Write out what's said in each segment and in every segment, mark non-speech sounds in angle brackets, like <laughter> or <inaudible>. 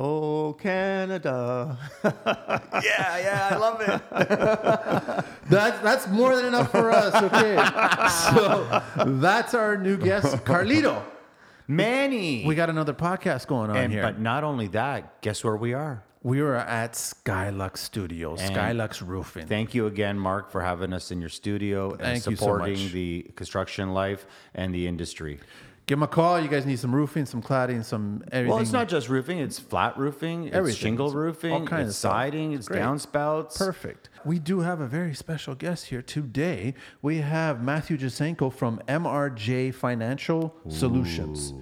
Oh, Canada. <laughs> Yeah, yeah, I love it. <laughs> That's that's more than enough for us. Okay, so that's our new guest, Carlito. Manny. We got another podcast going on and, here. But not only that, guess where we are? we were at Skylux Studios, And Skylux Roofing. Thank you again, Mark, for having us in your studio and Thank you so supporting much. the construction life and the industry. Give them a call. You guys need some roofing, some cladding, some everything. Well, it's not just roofing; it's flat roofing, it's Everything. shingle It's all kinds it's of stuff. siding, it's Great. downspouts. Perfect. We do have a very special guest here today. We have Matthew Janeko from MRJ Financial Solutions.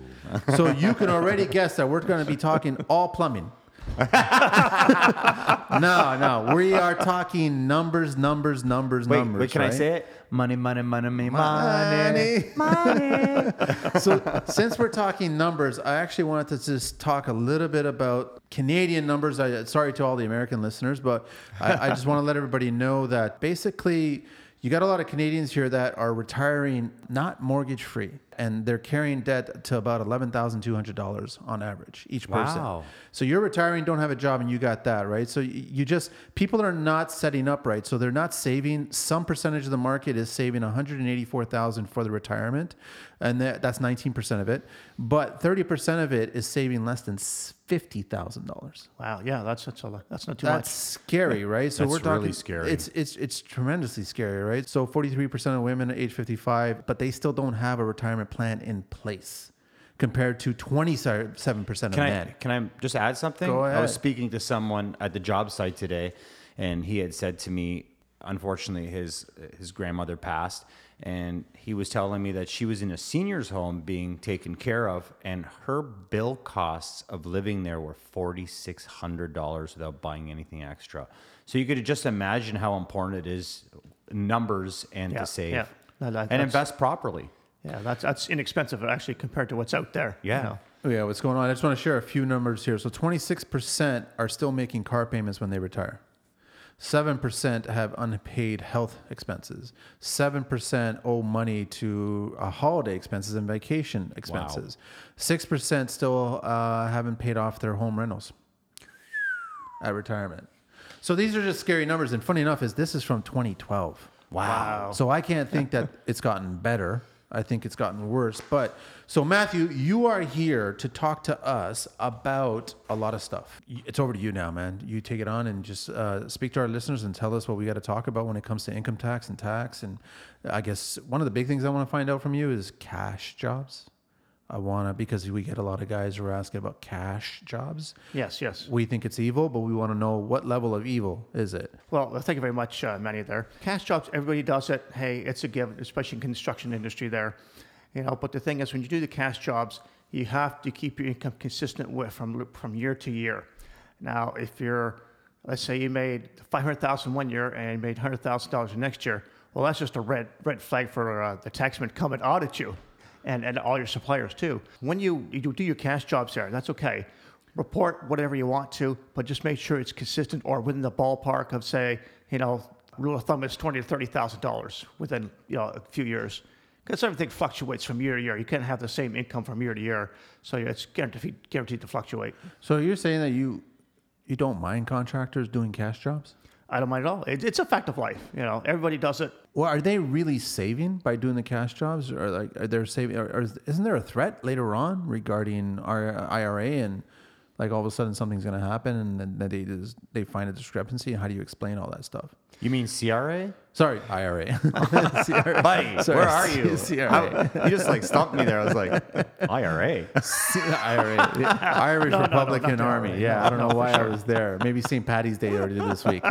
so you can already guess that we're going to be talking all plumbing. <laughs> <laughs> no, no, we are talking numbers, numbers, numbers, Wait, numbers. wait, can I say it? Money, money, money, money, Money. money. <laughs> so since we're talking numbers, I actually wanted to just talk a little bit about Canadian numbers. I, sorry to all the American listeners, but I, I just want to let everybody know that basically you got a lot of Canadians here that are retiring not mortgage free, and they're carrying debt to about eleven thousand two hundred dollars on average each person. Wow. So you're retiring, don't have a job, and you got that right. So you just people are not setting up right. So they're not saving. Some percentage of the market is saving one hundred and eighty-four thousand for the retirement, and that, that's nineteen percent of it. But thirty percent of it is saving less than fifty thousand dollars. Wow. Yeah, that's that's a, that's not too That's much. That's scary, <laughs> right? So That's we're talking really scary. It's it's it's tremendously scary, right? So 43% of women at age 55, but they still don't have a retirement plan in place compared to 27% of Can I men. can I just add something? Go I was speaking to someone at the job site today, and he had said to me, unfortunately, his his grandmother passed, and he was telling me that she was in a seniors home being taken care of, and her bill costs of living there were forty six hundred dollars without buying anything extra. So you could just imagine how important it is numbers and Yeah, to save yeah. And invest properly. Yeah, that's that's inexpensive actually compared to what's out there. you Yeah. know. Oh, yeah, what's going on? I just want to share a few numbers here. So 26% are still making car payments when they retire. 7% have unpaid health expenses. 7% owe money to uh, holiday expenses and vacation expenses. 6% still uh, haven't paid off their home rentals at retirement. So these are just scary numbers. And funny enough, is this is from 2012. Wow. So I can't think that it's gotten better. I think it's gotten worse. But so Matthew, you are here to talk to us about a lot of stuff. It's over to you now, man. You take it on and just uh, speak to our listeners and tell us what we got to talk about when it comes to income tax and tax. And I guess one of the big things I want to find out from you is cash jobs. I want to because we get a lot of guys who are asking about cash jobs. Yes, yes. We think it's evil, but we want to know what level of evil is it? Well, thank you very much, uh, Manny. There, cash jobs. Everybody does it. Hey, it's a given, especially in construction industry. There, you know. But the thing is, when you do the cash jobs, you have to keep your income consistent with from from year to year. Now, if you're, let's say you made five hundred thousand one year and you made hundred thousand dollars next year, well, that's just a red red flag for uh, the taxman come and audit you, and and all your suppliers too. When you you do your cash jobs there, that's okay. Report whatever you want to, but just make sure it's consistent or within the ballpark of say, you know, rule of thumb is twenty to thirty thousand dollars within you know a few years. Because everything fluctuates from year to year. You can't have the same income from year to year, so it's guaranteed guaranteed to fluctuate. So you're saying that you you don't mind contractors doing cash jobs? I don't mind at all. It, it's a fact of life. You know, everybody does it. Well, are they really saving by doing the cash jobs, or like are they saving? Or, or is- isn't there a threat later on regarding our IRA and like all of a sudden something's going to happen and then they just, they find a discrepancy? How do you explain all that stuff? You mean CRA? Sorry, IRA. CRA. <laughs> <laughs> Buddy, Sorry, where are you? <laughs> CRA. How- you just like stumped me there. I was like, IRA. IRA, Irish no, no, Republican not the Army. IRA. Yeah, No, I don't know no, for why I was there. Maybe St. Patty's Day already this week.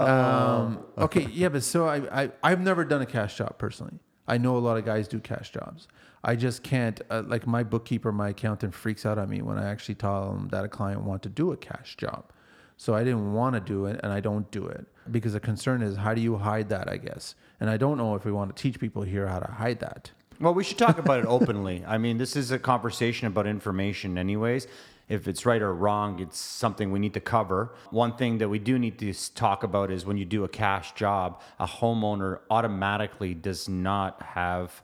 Um, okay, yeah, but so I, I I've never done a cash shop personally. I know a lot of guys do cash jobs. I just can't. Uh, like my bookkeeper, my accountant freaks out on me when I actually tell them that a client want to do a cash job. So I didn't want to do it, and I don't do it because the concern is how do you hide that? I guess, and I don't know if we want to teach people here how to hide that. Well, we should talk about it openly. I mean, this is a conversation about information, anyways. If it's right or wrong, it's something we need to cover. One thing that we do need to talk about is when you do a cash job, a homeowner automatically does not have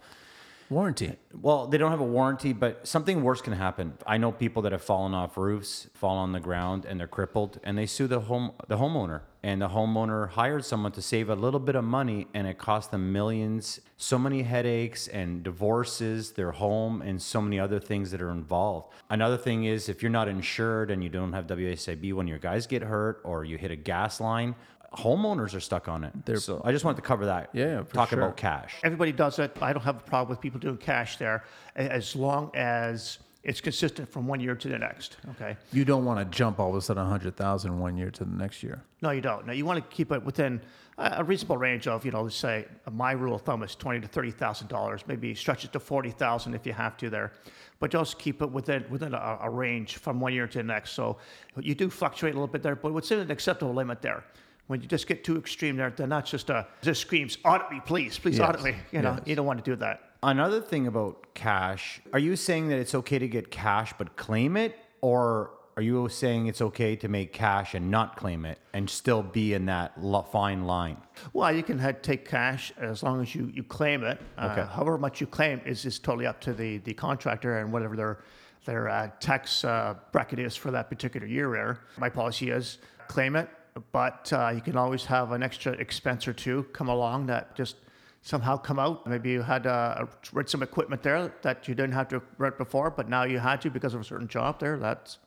Warranty. Well, they don't have a warranty, but something worse can happen. I know people that have fallen off roofs, fall on the ground, and they're crippled, and they sue the home the homeowner. And the homeowner hired someone to save a little bit of money, and it cost them millions. So many headaches and divorces, their home, and so many other things that are involved. Another thing is if you're not insured and you don't have WSIB when your guys get hurt or you hit a gas line. Homeowners are stuck on it. so I just wanted to cover that. Yeah, yeah, for Talk sure. about cash. Everybody does it. I don't have a problem with people doing cash there, as long as it's consistent from one year to the next. Okay. You don't want to jump all of a sudden 100,000 one year to the next year. No, you don't. No, you want to keep it within a a reasonable range of, you know, let's say my rule of thumb is twenty to thirty thousand dollars. Maybe stretch it to forty thousand if you have to there, but just keep it within within a, a range from one year to the next. So you do fluctuate a little bit there, but what's in an acceptable limit there. When you just get too extreme there, then that's just a just screams audit me, please, please Yes. audit me. You know, Yes. you don't want to do that. Another thing about cash, are you saying that it's okay to get cash but claim it? Or are you saying it's okay to make cash and not claim it and still be in that fine line? Well, you can take cash as long as you, you claim it. Okay. Uh, however much you claim is, is totally up to the, the contractor and whatever their their uh, tax uh, bracket is for that particular year. My policy is claim it, but uh, you can always have an extra expense or two come along that just somehow come out. Maybe you had uh, rent some equipment there that you didn't have to rent before, but now you had to because of a certain job there. That's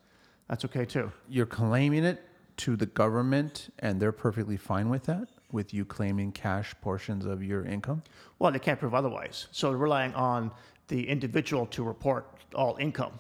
that's okay too. You're claiming it to the government and they're perfectly fine with that, with you claiming cash portions of your income? Well, they can't prove otherwise. So relying on the individual to report all income.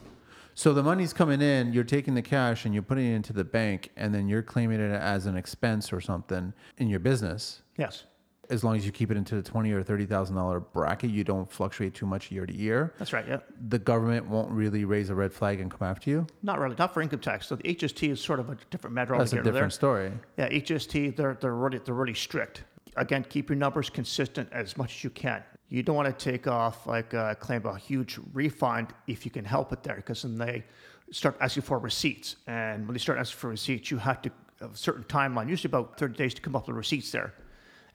So the money's coming in, you're taking the cash and you're putting it into the bank, and then you're claiming it as an expense or something in your business. Yes, As long as you keep it into the twenty or thirty thousand dollar bracket, you don't fluctuate too much year to year. that's right. Yeah, The government won't really raise a red flag and come after you. not really, not for income tax. So the HST is sort of a different matter That's a altogether. different story. Yeah, HST they're they're really they're really strict. Again, keep your numbers consistent as much as you can. You don't want to take off like uh, claim a huge refund if you can help it there, because then they start asking for receipts, and when they start asking for receipts, you have to a certain timeline, usually about 30 days, to come up with receipts there,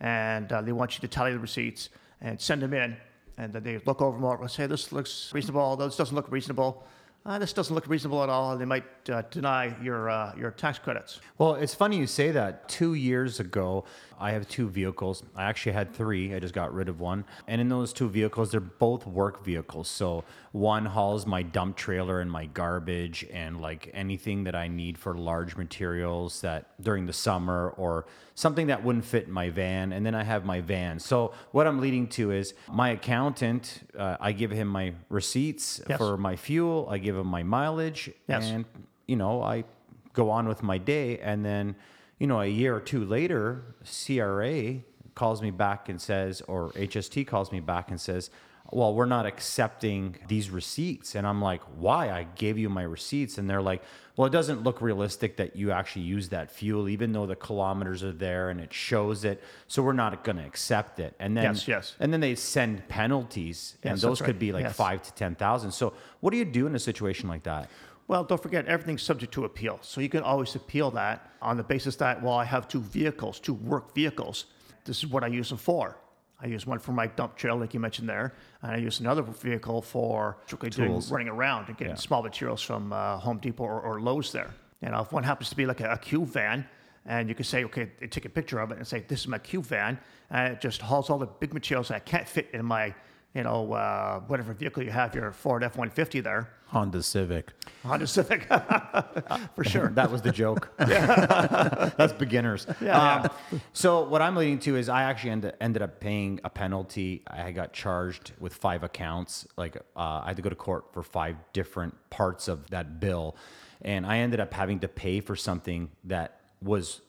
and uh, they want you to tally the receipts and send them in, and then they look over them all and say this looks reasonable, this doesn't look reasonable. Uh, this doesn't look reasonable at all, and they might uh, deny your uh, your tax credits. Well, it's funny you say that. Two years ago, I have two vehicles. I actually had three. I just got rid of one. And in those two vehicles, they're both work vehicles. So one hauls my dump trailer and my garbage and like anything that I need for large materials that during the summer or something that wouldn't fit in my van. And then I have my van. So what I'm leading to is my accountant, uh, I give him my receipts Yes. for my fuel, I give him my mileage, Yes. and you know, I go on with my day. And then, you know, a year or two later, CRA calls me back and says, or HST calls me back and says, well, we're not accepting these receipts. And I'm like, why? I gave you my receipts. And they're like, well, it doesn't look realistic that you actually use that fuel, even though the kilometers are there and it shows it. So we're not going to accept it. And then, Yes, yes. and then they send penalties, and Yes, those that's could right. be like Yes. five to 10,000. So what do you do in a situation like that? Well, don't forget everything's subject to appeal. So you can always appeal that on the basis that, well, I have two vehicles, two work vehicles. This is what I use them for. I use one for my dump trailer, like you mentioned there, and I use another vehicle for doing running around and getting Yeah. small materials from uh, Home Depot or, or Lowe's there. You know, if one happens to be like a, a cube van, and you can say, okay, they take a picture of it and say, this is my cube van, and it just hauls all the big materials that I can't fit in my, you know, uh, whatever vehicle you have, your Ford F-150 there, Honda Civic. Honda Civic, <laughs> for <laughs> sure. That was the joke. <laughs> That's beginners. Yeah, Um, so what I'm leading to is I actually ended, ended up paying a penalty. I got charged with five accounts. Like uh, I had to go to court for five different parts of that bill, and I ended up having to pay for something that was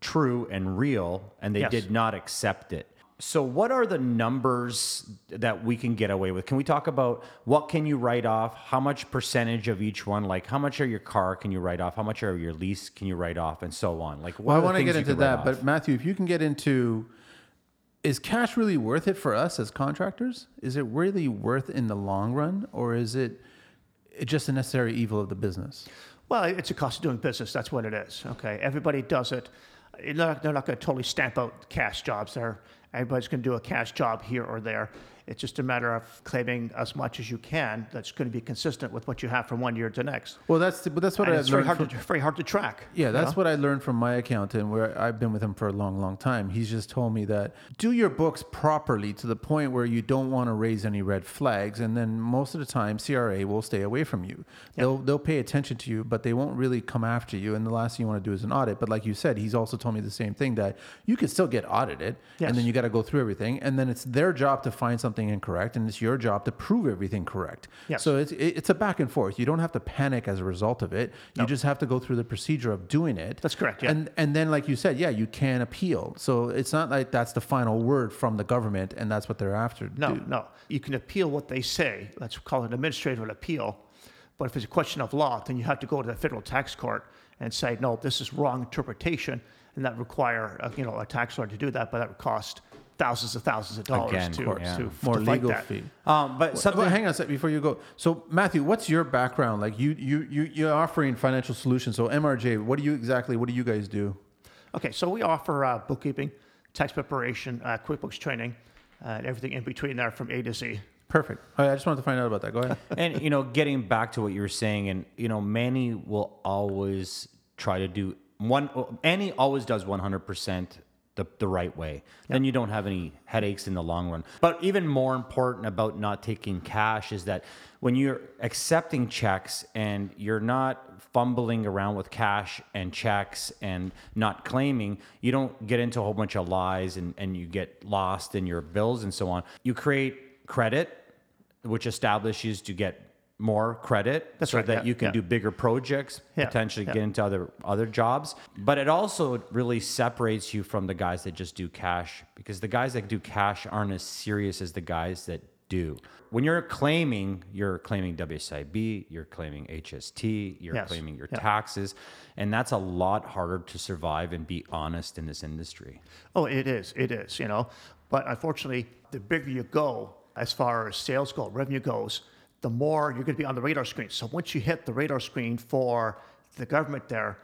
true and real, and they Yes. did not accept it. So what are the numbers that we can get away with? Can we talk about what can you write off? How much percentage of each one? Like how much are your car can you write off? How much are your lease can you write off and so on? Like what Well, I want to get into that, but Matthew, if you can get into is cash really worth it for us as contractors? Is it really worth in the long run, or is it it just a necessary evil of the business? Well, it's a cost of doing business. That's what it is. Okay, everybody does it. They're not, they're not going to totally stamp out cash jobs there. Everybody's going to do a cash job here or there. It's just a matter of claiming as much as you can that's going to be consistent with what you have from one year to next. Well, that's the, but that's what And I it's very learned. hard, From, to, very hard to track. yeah, you that's know? what I learned from my accountant, where I've been with him for a long, long time. He's just told me that do your books properly to the point where you don't want to raise any red flags, and then most of the time, CRA will stay away from you. They'll they'll pay attention to you, but they won't really come after you. And the last thing you want to do is an audit. But like you said, he's also told me the same thing that you can still get audited, Yes. and then you got to go through everything, and then it's their job to find something incorrect, and it's your job to prove everything correct. Yes. So it's it's a back and forth. You don't have to panic as a result of it. You just have to go through the procedure of doing it. That's correct, yeah. And and then like you said, yeah, you can appeal. So it's not like that's the final word from the government, and that's what they're after. No, do. no. You can appeal what they say. Let's call it administrative appeal. But if it's a question of law, then you have to go to the federal tax court and say, no, this is wrong interpretation, and that require uh, you know a tax lawyer to do that. But that would cost thussands of thousands of dollars Again, to, of course, to. More to fight legal that. fee. Um, but something. Well, hang on a sec before you go. So Matthew, what's your background? Like you you you you're offering financial solutions. So MRJ, what do you exactly? What do you guys do? Okay, so we offer uh, bookkeeping, tax preparation, uh, QuickBooks training, uh, and everything in between there from A to Z. Perfect. All right, I just wanted to find out about that. Go ahead. <laughs> and you know, getting back to what you were saying, and you know, Manny will always try to do one. Annie always does one hundred percent the the right way. Then you don't have any headaches in the long run. But even more important about not taking cash is that when you're accepting checks and you're not fumbling around with cash and checks and not claiming, you don't get into a whole bunch of lies and, and you get lost in your bills and so on. You create credit which establishes to get more credit That's so right, that yeah, you can yeah. do bigger projects Yeah, potentially get into other other jobs but it also really separates you from the guys that just do cash because the guys that do cash aren't as serious as the guys that do when you're claiming you're claiming WSIB you're claiming HST you're Yes, claiming your yeah. taxes and that's a lot harder to survive and be honest in this industry Oh, it is. It is, you know. But unfortunately, the bigger you go as far as sales go, revenue goes, the more you're going to be on the radar screen. So once you hit the radar screen for the government there,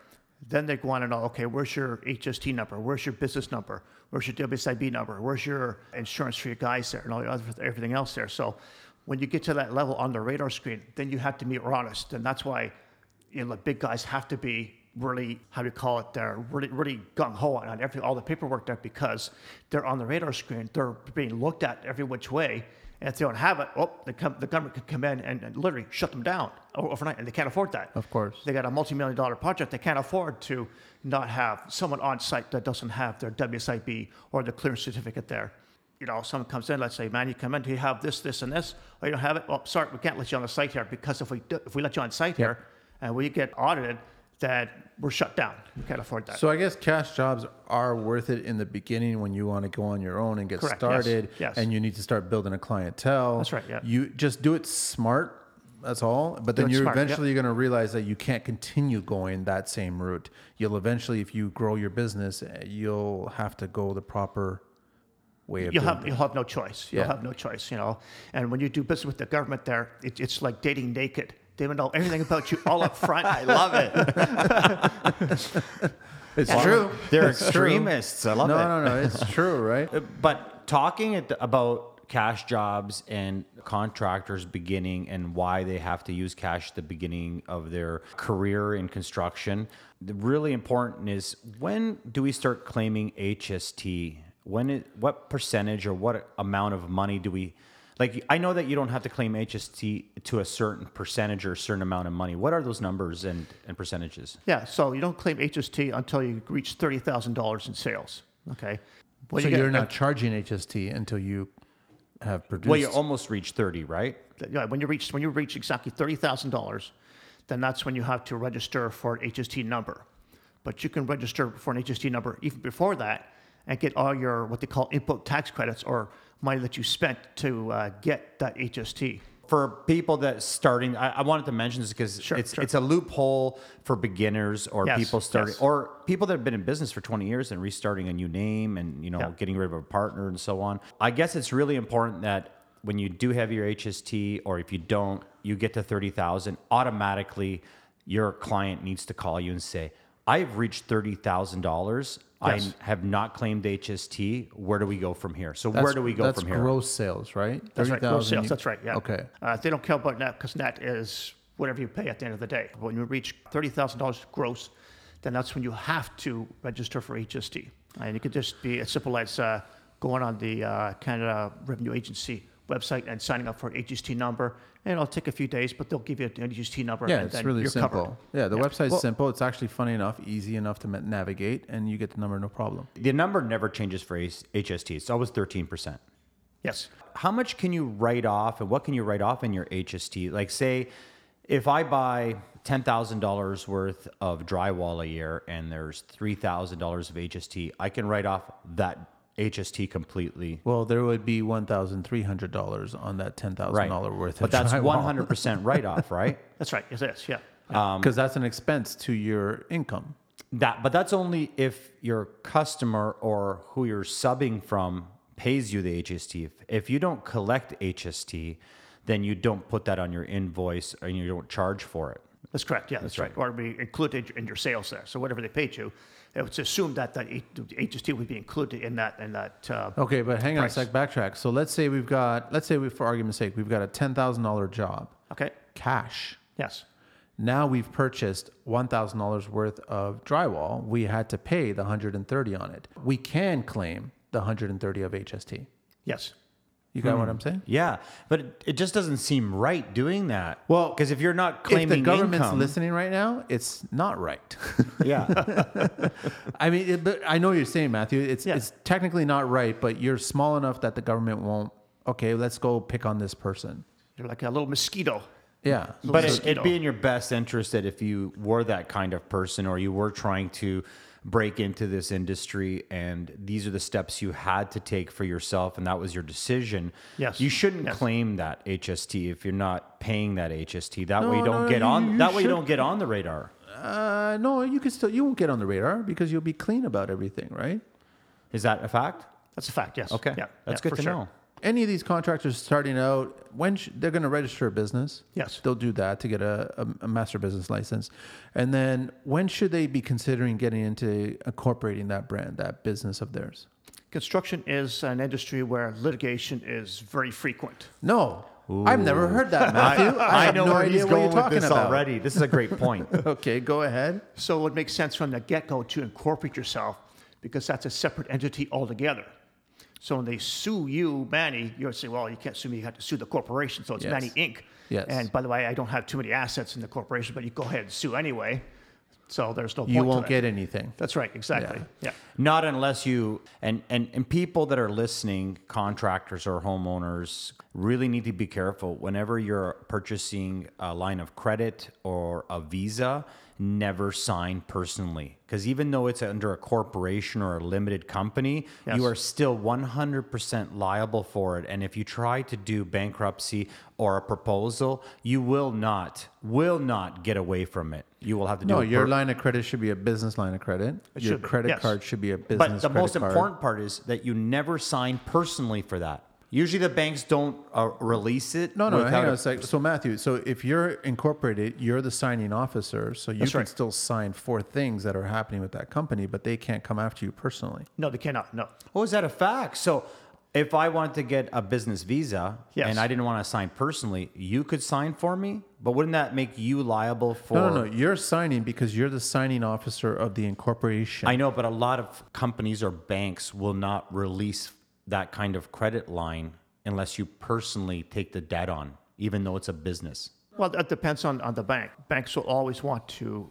then they want to know, okay, where's your HST number? Where's your business number? Where's your WSIB number? Where's your insurance for your guys there and all the other, everything else there? So when you get to that level on the radar screen, then you have to be honest. And that's why you know, the big guys have to be really, how do you call it, they're really, really gung ho on everything, all the paperwork there because they're on the radar screen. They're being looked at every which way. And if they don't have it, oh, the, com- the government could come in and, and literally shut them down overnight, and they can't afford that. Of course. They got a multi million dollar project. They can't afford to not have someone on site that doesn't have their WSIB or the clearance certificate there. You know, someone comes in, let's say, man, you come in, do you have this, this, and this? Oh, you don't have it? Well, sorry, we can't let you on the site here because if we, do, if we let you on site here and we get audited, then we're shut down. We can't afford that. So I guess cash jobs are worth it in the beginning when you want to go on your own and get Correct, yes, started, yes. and you need to start building a clientele. That's right, yeah. You just do it smart. That's all. But then you're smart, yeah. eventually going to realize that you can't continue going that same route. You'll eventually, if you grow your business, eh, you'll have to go the proper way of you'll have you'll have no choice. You'll have no choice, you know. And when you do business with the government, there, it, it's like dating naked. Will know everything about you all up front. I love it. <laughs> It's true. they're It's true. extremists i love No, it no, no. No. It's <laughs> true, right? Uh, But talking at the- about cash jobs and contractors beginning and why they have to use cash at the beginning of their career in construction, the really important is when do we start claiming HST? When it, what percentage or what amount of money do we like I know that you don't have to claim HST to a certain percentage or a certain amount of money. What are those numbers and, and percentages? Yeah, so you don't claim HST until you reach thirty thousand dollars in sales. Okay. Well, so you you are get- not charging HST until you have produced. Well, you almost reached 30, right? yeah, when you reach when you reach exactly thirty thousand dollars, then that's when you have to register for an HST number. But you can register for an HST number even before that and get all your what they call input tax credits or money that you spent to uh, get that HST. For people that starting, I, I wanted to mention this because sure, it's sure. it's a loophole for beginners or yes, people starting yes. or people that have been in business for 20 years and restarting a new name and you know yeah. getting rid of a partner and so on. I guess it's really important that when you do have your HST or if you don't, you get to 30,000 automatically your client needs to call you and say, I've reached $30,000 I have not claimed HST. Where do we go from here? So where do we go from here? That's gross sales, right? That's right, gross sales. That's right. Yeah. Okay. Uh, they don't care about net because net is whatever you pay at the end of the day. When you reach thirty thousand dollars gross, then that's when you have to register for HST, and it could just be as simple as uh, going on the uh, Canada Revenue Agency website and signing up for an HST number. And it'll take a few days, but they'll give you an HST number. Yeah, and it's then really you're simple. Covered. Yeah, the Yeah. website's Well- simple. It's actually funny enough, easy enough to navigate, and you get the number no problem. the number never changes for HST. It's always thirteen percent. Yes. how much can you write off and what can you write off in your HST? Like say if I buy $10,000 worth of drywall a year and there's $3,000 of HST, I can write off that HST completely. Well, there would be one thousand three hundred dollars on that ten thousand Right. dollar worth But of that's 100% write off, right? <laughs> That's right. Yes, it is. Yeah. Um, because that's an expense to your income. That but that's only if your customer or who you're subbing from pays you the HST. If, if you don't collect HST, then you don't put that on your invoice and you don't charge for it. That's correct. Yeah, that's, right. Or be included in your sales there. So whatever they paid you, it's assumed that the HST would be included in that in that. Uh, Okay, but hang on Price. a sec. Backtrack. So let's say we've got, let's say we, for argument's sake, we've got a ten thousand dollar job, Okay. cash. Yes. Now we've purchased one thousand dollars worth of drywall. We had to pay the hundred and thirty on it. We can claim the hundred and thirty of HST. Yes. You got what hmm. I'm saying? Yeah, but it, it just doesn't seem right doing that. Well, because if you're not If claiming the government's income, listening right now, it's not right. <laughs> yeah, <laughs> I mean, it, but I know what you're saying, Matthew. It's Yeah. it's technically not right, but you're small enough that the government won't. Okay, let's go pick on this person. You're like a little mosquito. Yeah, but it, mosquito. it'd be in your best interest that if you were that kind of person or you were trying to break into this industry and these are the steps you had to take for yourself and that was your decision Yes. you shouldn't Yes. claim that hst if you're not paying that hst that way you don't no, get you- on you that way you don't get on the radar Uh, no, you can still you won't get on the radar because you'll be clean about everything, right? is that a fact That's a fact. Yes. okay Yeah. that's yeah, good to sure. know Any of these contractors starting out, when sh- they're going to register a business, Yes. they'll do that to get a, a, a master business license, and then when should they be considering getting into incorporating that brand, that business of theirs? Construction is an industry where litigation is very frequent. No, I've never heard that, <laughs> Matthew. I, have know no where idea he's what going you're with talking this about. already this is a great point <laughs> Okay, go ahead. So it makes sense from the get-go to incorporate yourself because that's a separate entity altogether. So when they sue you, Manny, you're saying, well, you can't sue me, you have to sue the corporation. So it's Yes. Manny Inc. Yes. And by the way, I don't have too many assets in the corporation, but you go ahead and sue anyway. So there's no point You won't get anything. That's right, exactly. Yeah. Not unless you and, and and people that are listening, contractors or homeowners, really need to be careful whenever you're purchasing a line of credit or a visa. Never sign personally because even though it's under a corporation or a limited company, Yes. you are still 100% liable for it. And if you try to do bankruptcy or a proposal, you will not will not get away from it. You will have to do No, your per- line of credit should be a business line of credit. It your should be, credit yes. card should be a business But the most card. important part is that you never sign personally for that. Usually the banks don't uh, release it. No, no, without hang on a- a sec. So Matthew, so if you're incorporated, you're the signing officer, so you That's can right. still sign for things that are happening with that company, but they can't come after you personally. No, they cannot. No. Oh, is that a fact? So if I wanted to get a business visa Yes. and I didn't want to sign personally, you could sign for me? But wouldn't that make you liable for No, no, no. You're signing because you're the signing officer of the incorporation. I know, but a lot of companies or banks will not release that kind of credit line unless you personally take the debt on, even though it's a business. Well, that depends on, on the bank. Banks will always want to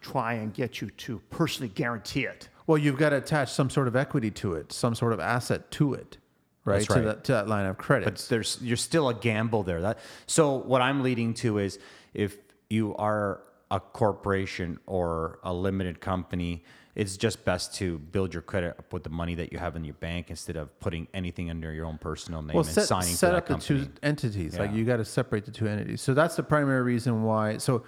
try and get you to personally guarantee it. well, you've got to attach some sort of equity to it, some sort of asset to it, right? That's To, that, to that line of credit. but there's you're still a gamble there. That so what I'm leading to is if you are a corporation or a limited company, it's just best to build your credit up with the money that you have in your bank instead of putting anything under your own personal name well, and set, signing set for that up the company. two entities. Like you got to separate the two entities. So that's the primary reason why. So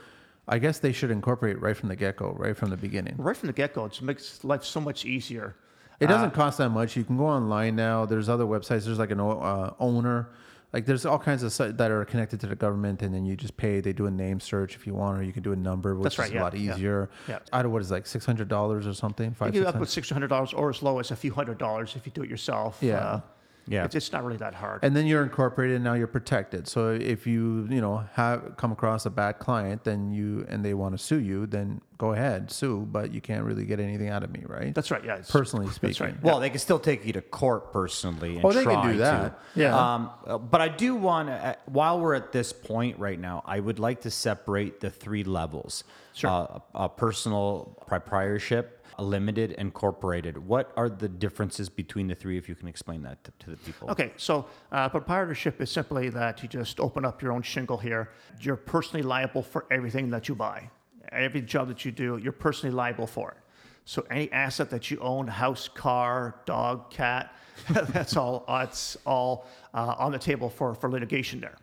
I guess they should incorporate right from the get go, right from the beginning. Right from the get-go, it makes life so much easier. It doesn't cost that much. You can go online now. There's other websites. There's like an uh, Ownr. Like there's all kinds of sites that are connected to the government, and then you just pay. They do a name search if you want, or you can do a number, which That's right, is yeah, a lot easier. yeah. I don't what is it, like six hundred dollars or something. You Five, six up with six hundred dollars, or as low as a few hundred dollars if you do it yourself. Yeah. Uh, Yeah. it's, it's not really that hard. And then you're incorporated, and now you're protected. So if you you know have come across a bad client, then you and they want to sue you, then go ahead sue, but you can't really get anything out of me, right? That's right. Yeah. it's- Personally That's speaking. right. Well, they can still take you to court personally. And Oh, they can do that. To. Yeah. Um, uh, but I do want to, while we're at this point right now, I would like to separate the three levels. Sure. Uh, a personal proprietorship, a limited, and corporated. What are the differences between the three? If you can explain that to, to the people. Okay, so uh, proprietorship is simply that you just open up your own shingle here. You're personally liable for everything that you buy. Every job that you do, you're personally liable for it. So any asset that you own, house, car, dog, cat, <laughs> that's all. It's all uh, on the table for, for litigation there.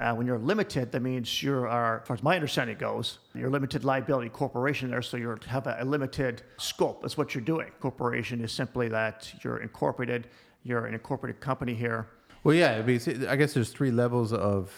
Uh, when you're limited, that means you are, as far as my understanding goes, you're a limited liability corporation there, so you have a, a limited scope. That's what you're doing. Corporation is simply that you're incorporated, you're an incorporated company here. Well, yeah. I guess there's three levels of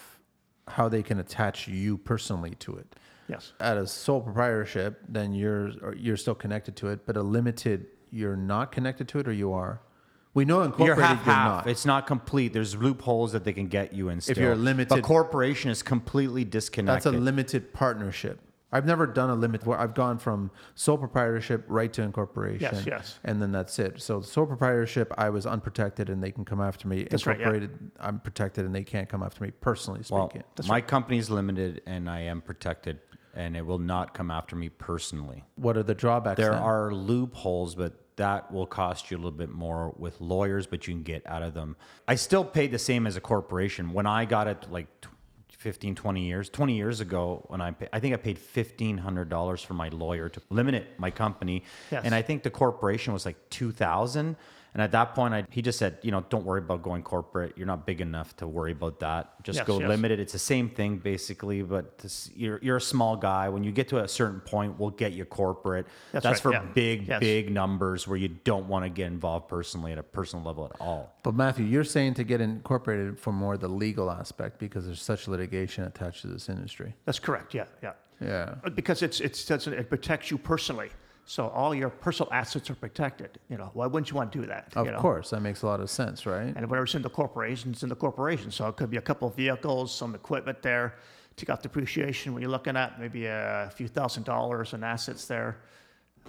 how they can attach you personally to it. Yes. At a sole proprietorship, then you're you're still connected to it, but a limited, you're not connected to it, or you are. We know You're incorporated, half you're half. not. It's not complete. There's loopholes that they can get you in. Still. you're limited- but corporation is completely disconnected. That's a limited partnership. I've never done a limit where I've gone from sole proprietorship right to incorporation. Yes, yes. And then that's it. So sole proprietorship, I was unprotected and they can come after me. That's right, yeah. Incorporated, I'm protected and they can't come after me personally speaking. well, speaking. my company is limited, and I am protected, and it will not come after me personally. what are the drawbacks? There then? are loopholes, but that will cost you a little bit more with lawyers, but you can get out of them. I still paid the same as a corporation. When I got it like tw- 15, 20 years, 20 years ago, when I, pay, I think I paid $1,500 for my lawyer to limit my company. Yes. And I think the corporation was like 2000 and at that point, I, he just said, you know, don't worry about going corporate. You're not big enough to worry about that. Just Yes, go yes. limited. It's the same thing basically, but this, you're, you're a small guy. When you get to a certain point, we'll get you corporate. That's That's, right, for yeah. big, Yes. big numbers where you don't want to get involved personally at a personal level at all. But Matthew, you're saying to get incorporated for more the legal aspect because there's such litigation attached to this industry. That's correct. Yeah, yeah. Yeah. Because it's it's doesn't it protects you personally. So all your personal assets are protected. You know, why wouldn't you want to do that? Of you know? course, that makes a lot of sense, right? And whatever's in the corporation is in the corporation. So it could be a couple of vehicles, some equipment there. Take out depreciation when you're looking at maybe a few thousand dollars in assets there,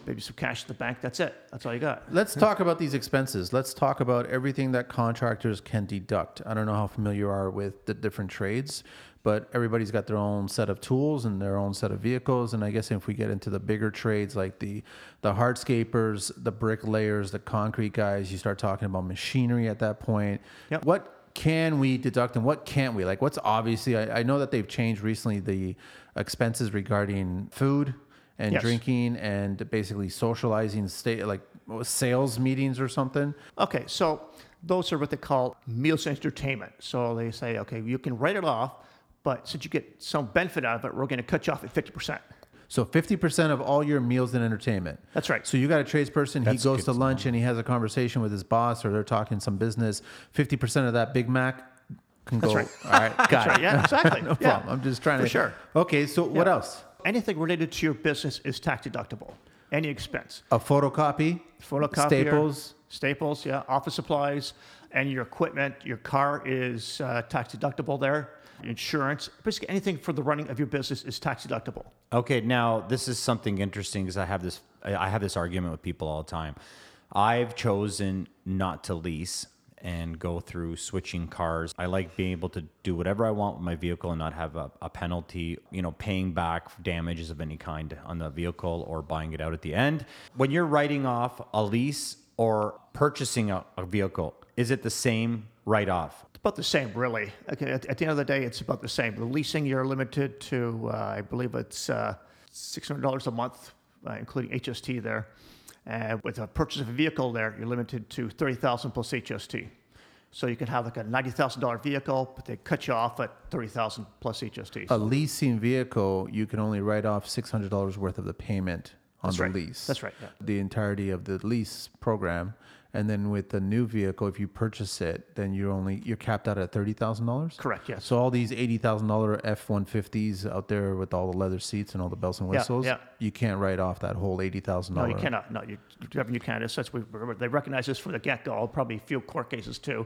maybe some cash in the bank. That's it. That's all you got. Let's talk about these expenses. Let's talk about everything that contractors can deduct. I don't know how familiar you are with the different trades, but everybody's got their own set of tools and their own set of vehicles. And I guess if we get into the bigger trades like the the hardscapers, the bricklayers, the concrete guys, you start talking about machinery at that point. Yep. What can we deduct and what can't we? Like, what's obviously, I, I know that they've changed recently the expenses regarding food and Yes. drinking and basically socializing, state like sales meetings or something. Okay, so those are what they call meals and entertainment. So they say, okay, you can write it off, but since you get some benefit out of it, we're going to cut you off at 50%. So 50% of all your meals and entertainment. That's right. So you got a tradesperson, he goes to to lunch and he has a conversation with his boss or they're talking some business. 50% of that Big Mac can That's go. right. <laughs> All right, got That's it. right. Yeah, exactly. <laughs> no Yeah. problem. I'm just trying For to. sure. Okay, so what else? Anything related to your business is tax deductible. Any expense. A photocopy, Photocopier, staples. Staples, yeah. Office supplies, and your equipment. Your car is uh, tax deductible there. Insurance, basically anything for the running of your business is tax deductible. Okay, now this is something interesting because I have this I have this argument with people all the time. I've chosen not to lease and go through switching cars. I like being able to do whatever I want with my vehicle and not have a, a penalty, you know, paying back damages of any kind on the vehicle or buying it out at the end. When you're writing off a lease or purchasing a, a vehicle, is it the same write off? About the same, really. Okay, at, at the end of the day, it's about the same. The leasing, you're limited to, uh, I believe it's uh, $600 a month, uh, including HST there. And with a purchase of a vehicle there, you're limited to 30000 plus HST. So you can have like a $90,000 vehicle, but they cut you off at 30000 plus HST. A leasing vehicle, you can only write off $600 worth of the payment on That's the right. lease. That's right, yeah. The entirety of the lease program and then with the new vehicle, if you purchase it, then you're only you're capped out at thirty thousand dollars. Correct, yes. So all these eighty thousand dollar F one fifties out there with all the leather seats and all the bells and whistles, yeah. yeah. you can't write off that whole eighty thousand dollars. No, you cannot. No, you, you can't. It's such, we, they recognize this from the get-go. Probably a few court cases too.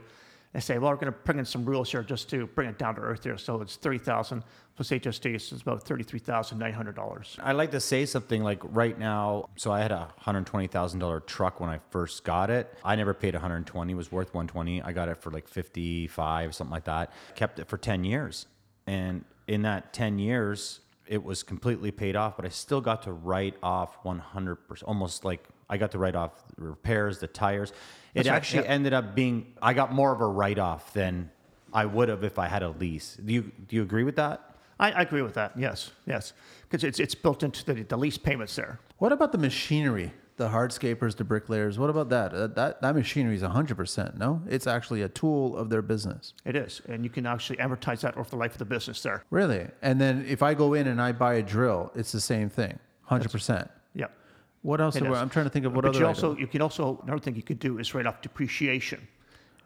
They say, well, we're going to bring in some rules here just to bring it down to earth here. So it's thirty thousand plus HST. So it's about thirty-three thousand nine hundred dollars. I like to say something like right now. So I had a hundred twenty thousand dollar truck when I first got it. I never paid one hundred twenty. It was worth one twenty. I got it for like fifty five, something like that. Kept it for ten years, and in that ten years, it was completely paid off. But I still got to write off one hundred percent, almost like I got to write off the repairs, the tires. It That's right, actually yep. ended up being I got more of a write off than I would have if I had a lease. Do you do you agree with that? I, I agree with that. Yes, yes, because it's it's built into the, the lease payments there. What about the machinery? The hardscapers, the bricklayers. What about that? Uh, that that machinery is hundred percent. No, it's actually a tool of their business. It is, and you can actually amortize that over the life of the business there. Really? And then if I go in and I buy a drill, it's the same thing, hundred percent. Yep. What else? Are we- I'm trying to think of what but other. you also item. you can also another thing you could do is write off depreciation,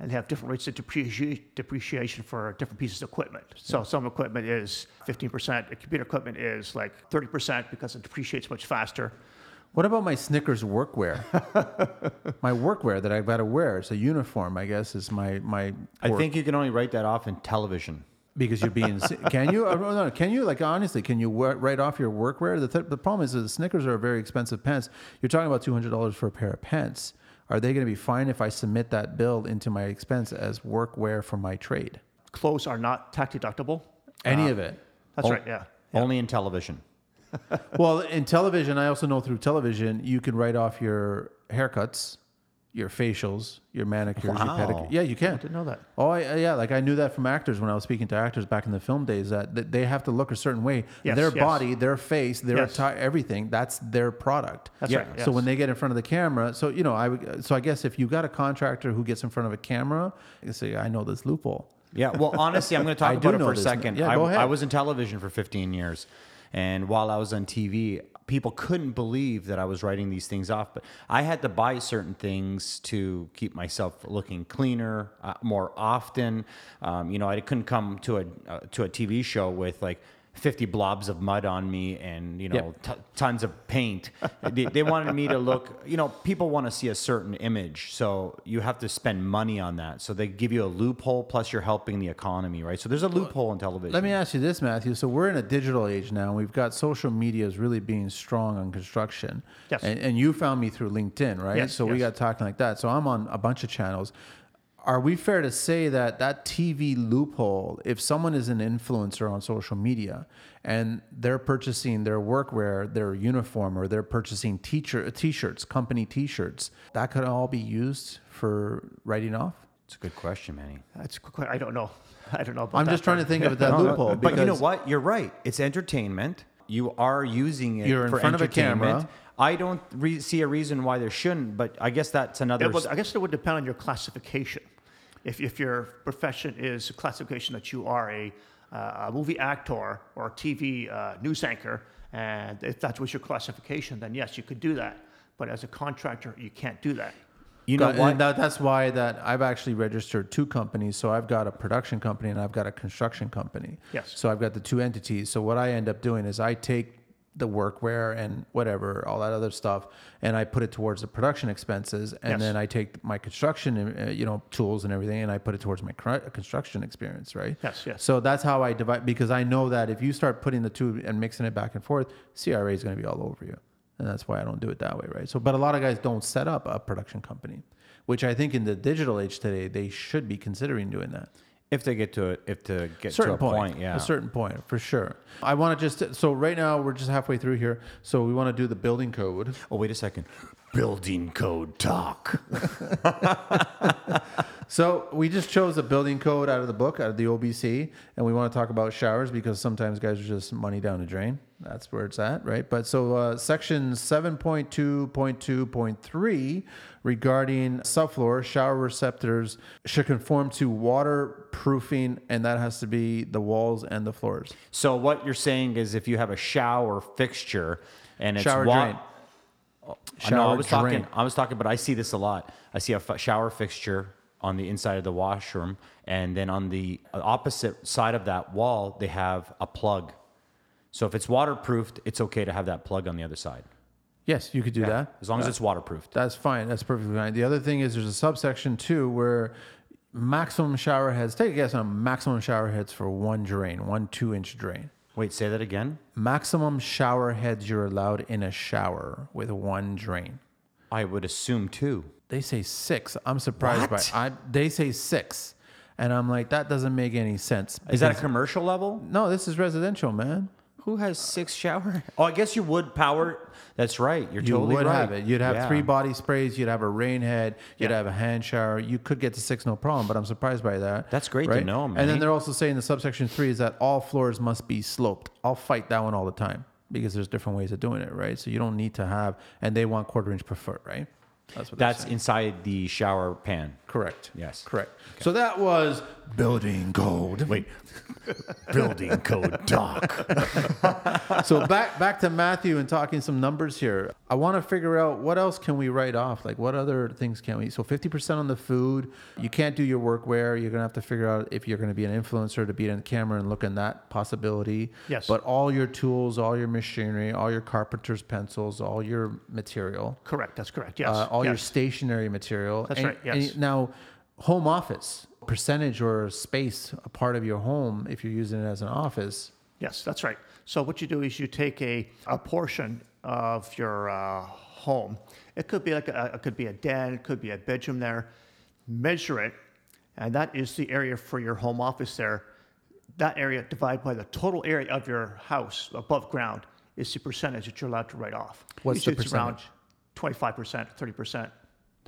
and have different rates of depreciation depreciation for different pieces of equipment. So some equipment is 15%, computer equipment is like 30% because it depreciates much faster. What about my Snickers workwear? <laughs> my workwear that I've got to wear. It's a uniform, I guess, is my my. I think you can only write that off in television. Because you're being. can you? uh, No, no, can you? Like honestly, can you wa- write off your workwear? The th- the problem is that the Snickers are very expensive pants. You're talking about two hundred dollars for a pair of pants. Are they going to be fine if I submit that bill into my expense as workwear for my trade? Clothes are not tax deductible. Any Uh, of it. That's Oh. right. Yeah. Only in television. Well, in television, I also know through television you can write off your haircuts, your facials, your manicures, Wow. your pedicures. Yeah, you can. Didn't know that. Oh, I, yeah. Like I knew that from actors when I was speaking to actors back in the film days that th- they have to look a certain way. Yes, their yes. body, their face, their Yes. attire, everything. That's their product. That's Yeah. right. So when they get in front of the camera, so you know, I. So I guess if you got a contractor who gets in front of a camera, you say, "I know this loophole." Yeah. Well, honestly, I'm going <laughs> to talk about it for a second. Yeah, I, go ahead. I was in television for 15 years, and while I was on TV, people couldn't believe that I was writing these things off. But I had to buy certain things to keep myself looking cleaner uh, more often. Um, you know, I couldn't come to a uh, to a TV show with like. 50 blobs of mud on me and you know Yep. t- tons of paint they, they wanted me to look you know people want to see a certain image so you have to spend money on that so they give you a loophole plus you're helping the economy right so there's a loophole in television Let me ask you this, Matthew. So we're in a digital age now. And we've got social media is really being strong on construction. Yes. And, and you found me through LinkedIn, right? Yes, so we got talking like that. So I'm on a bunch of channels. Are we fair to say that that TV loophole, if someone is an influencer on social media and they're purchasing their workwear, their uniform, or they're purchasing teacher t-shirts, company t-shirts, that could all be used for writing off? it's a good question manny That's qu- I don't know. <laughs> I don't know about I'm that just trying to think of <laughs> that No, no, loophole. but you know what you're right it's entertainment you are using it You're in for front of a entertainment. camera. i don't re- see a reason why there shouldn't but i guess that's another It would, I guess it would depend on your classification. If, if your profession is a classification that you are a, uh, a movie actor or a TV uh, news anchor, and if that was your classification, then yes, you could do that. But as a contractor, you can't do that. You know and that, that's why that I've actually registered two companies. So I've got a production company and I've got a construction company. Yes. So I've got the two entities. So what I end up doing is I take the workwear and whatever, all that other stuff, and I put it towards the production expenses, and Yes. then I take my construction, uh, you know, tools and everything, and I put it towards my construction experience, right? Yes, yes. So that's how I divide because I know that if you start putting the two and mixing it back and forth, CRA is going to be all over you. And that's why I don't do it that way, right? So, but a lot of guys don't set up a production company, which I think in the digital age today, they should be considering doing that. if they get to it if to get certain to a point, point yeah a certain point for sure. I want to just so right now we're just halfway through here, so we want to do the building code. oh wait a second building code talk <laughs> So we just chose a building code out of the book, out of the OBC, and we want to talk about showers because sometimes guys are just money down the drain. That's where it's at, right? But so uh, section 7.2.2.3 regarding subfloor shower receptors should conform to waterproofing, and that has to be the walls and the floors. So what you're saying is if you have a shower fixture and it's Shower wa- drain. I know, I was drain. talking. I was talking, but I see this a lot. I see a f- shower fixture on the inside of the washroom, and then on the uh, opposite side of that wall, they have a plug. So if it's waterproofed, it's okay to have that plug on the other side, Yes, you could do that. as long as it's waterproofed. That's fine. That's perfectly fine. The other thing is there's a subsection too where maximum shower heads. Take a guess on maximum shower heads for one drain, one two inch drain. Wait, say that again. Maximum shower heads you're allowed in a shower with one drain. I would assume two. They say six. I'm surprised What? by. I, they say six, and I'm like that doesn't make any sense. Is that a because- commercial level? no? This is residential, man. Who has six shower? <laughs> Oh, I guess you would power. That's right. You're You totally would right. have it. You'd have Yeah. three body sprays. You'd have a rain head. You'd Yeah. have a hand shower. You could get to six, no problem. But I'm surprised by that. That's great to know, man. And then they're also saying the subsection three is that all floors must be sloped. I'll fight that one all the time because there's different ways of doing it, right? So you don't need to have, and they want quarter inch per foot, right? That's what That's saying. inside the shower pan. Correct. Yes. correct. So that was building code. Wait, <laughs> building code doc. <laughs> so back back to Matthew and talking some numbers here. I want to figure out what else can we write off? Like what other things can we? So 50% on the food. You can't do your workwear. You're gonna have to figure out if you're gonna be an influencer to be in camera and look in that possibility. Yes. But all your tools, all your machinery, all your carpenter's pencils, all your material, Correct. That's correct. Yes. uh, all your stationary material. That's And- right, yes. and now, home office percentage or space, a part of your home, if you're using it as an office. Yes, that's right. So what you do is you take a, a portion of your uh, home. It could be like a, it could be a den, it could be a bedroom there. Measure it, and that is the area for your home office there. That area divided by the total area of your house above ground is the percentage that you're allowed to write off. What's the Usually it's around 25%, 30%.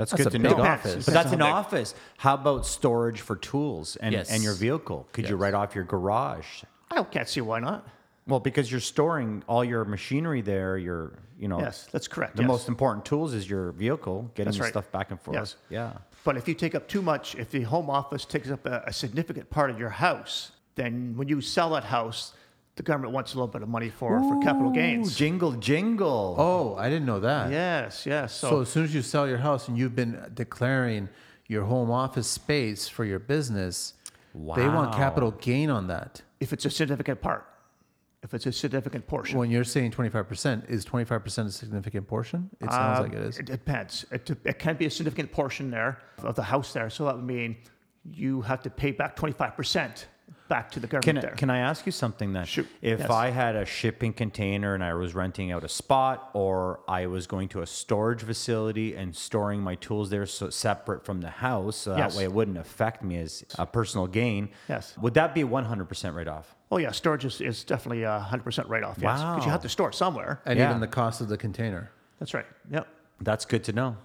That's, That's good to know. office. But that's an office. How about storage for tools and, Yes. and your vehicle? Could you Yes. write off your garage? I don't- can't see why not. Well, because you're storing all your machinery there. Your, you know, Yes, that's correct. the yes. most important tools is your vehicle, getting That's right. stuff back and forth. Yes. Yeah. But if you take up too much, if the home office takes up a, a significant part of your house, then when you sell that house, the government wants a little bit of money for, for capital gains. jingle, jingle. Oh, I didn't know that. Yes, yes. So, So, as soon as you sell your house and you've been declaring your home office space for your business, they want capital gain on that. if it's a significant part, if it's a significant portion, When you're saying 25%, is 25% a significant portion? It sounds Uh, like it is. It depends. It, it can be a significant portion there of the house there. So that would mean you have to pay back 25% back to the government Can I, there. can I ask you something then? Shoot. If Yes. I had a shipping container and I was renting out a spot, or I was going to a storage facility and storing my tools there, so separate from the house, so Yes. that way it wouldn't affect me as a personal gain. Yes. Would that be a 100% write off? oh, yeah, storage is, is definitely a 100% write off. Yes. Because you have to store it somewhere. and yeah. even the cost of the container. That's right. Yep. That's good to know.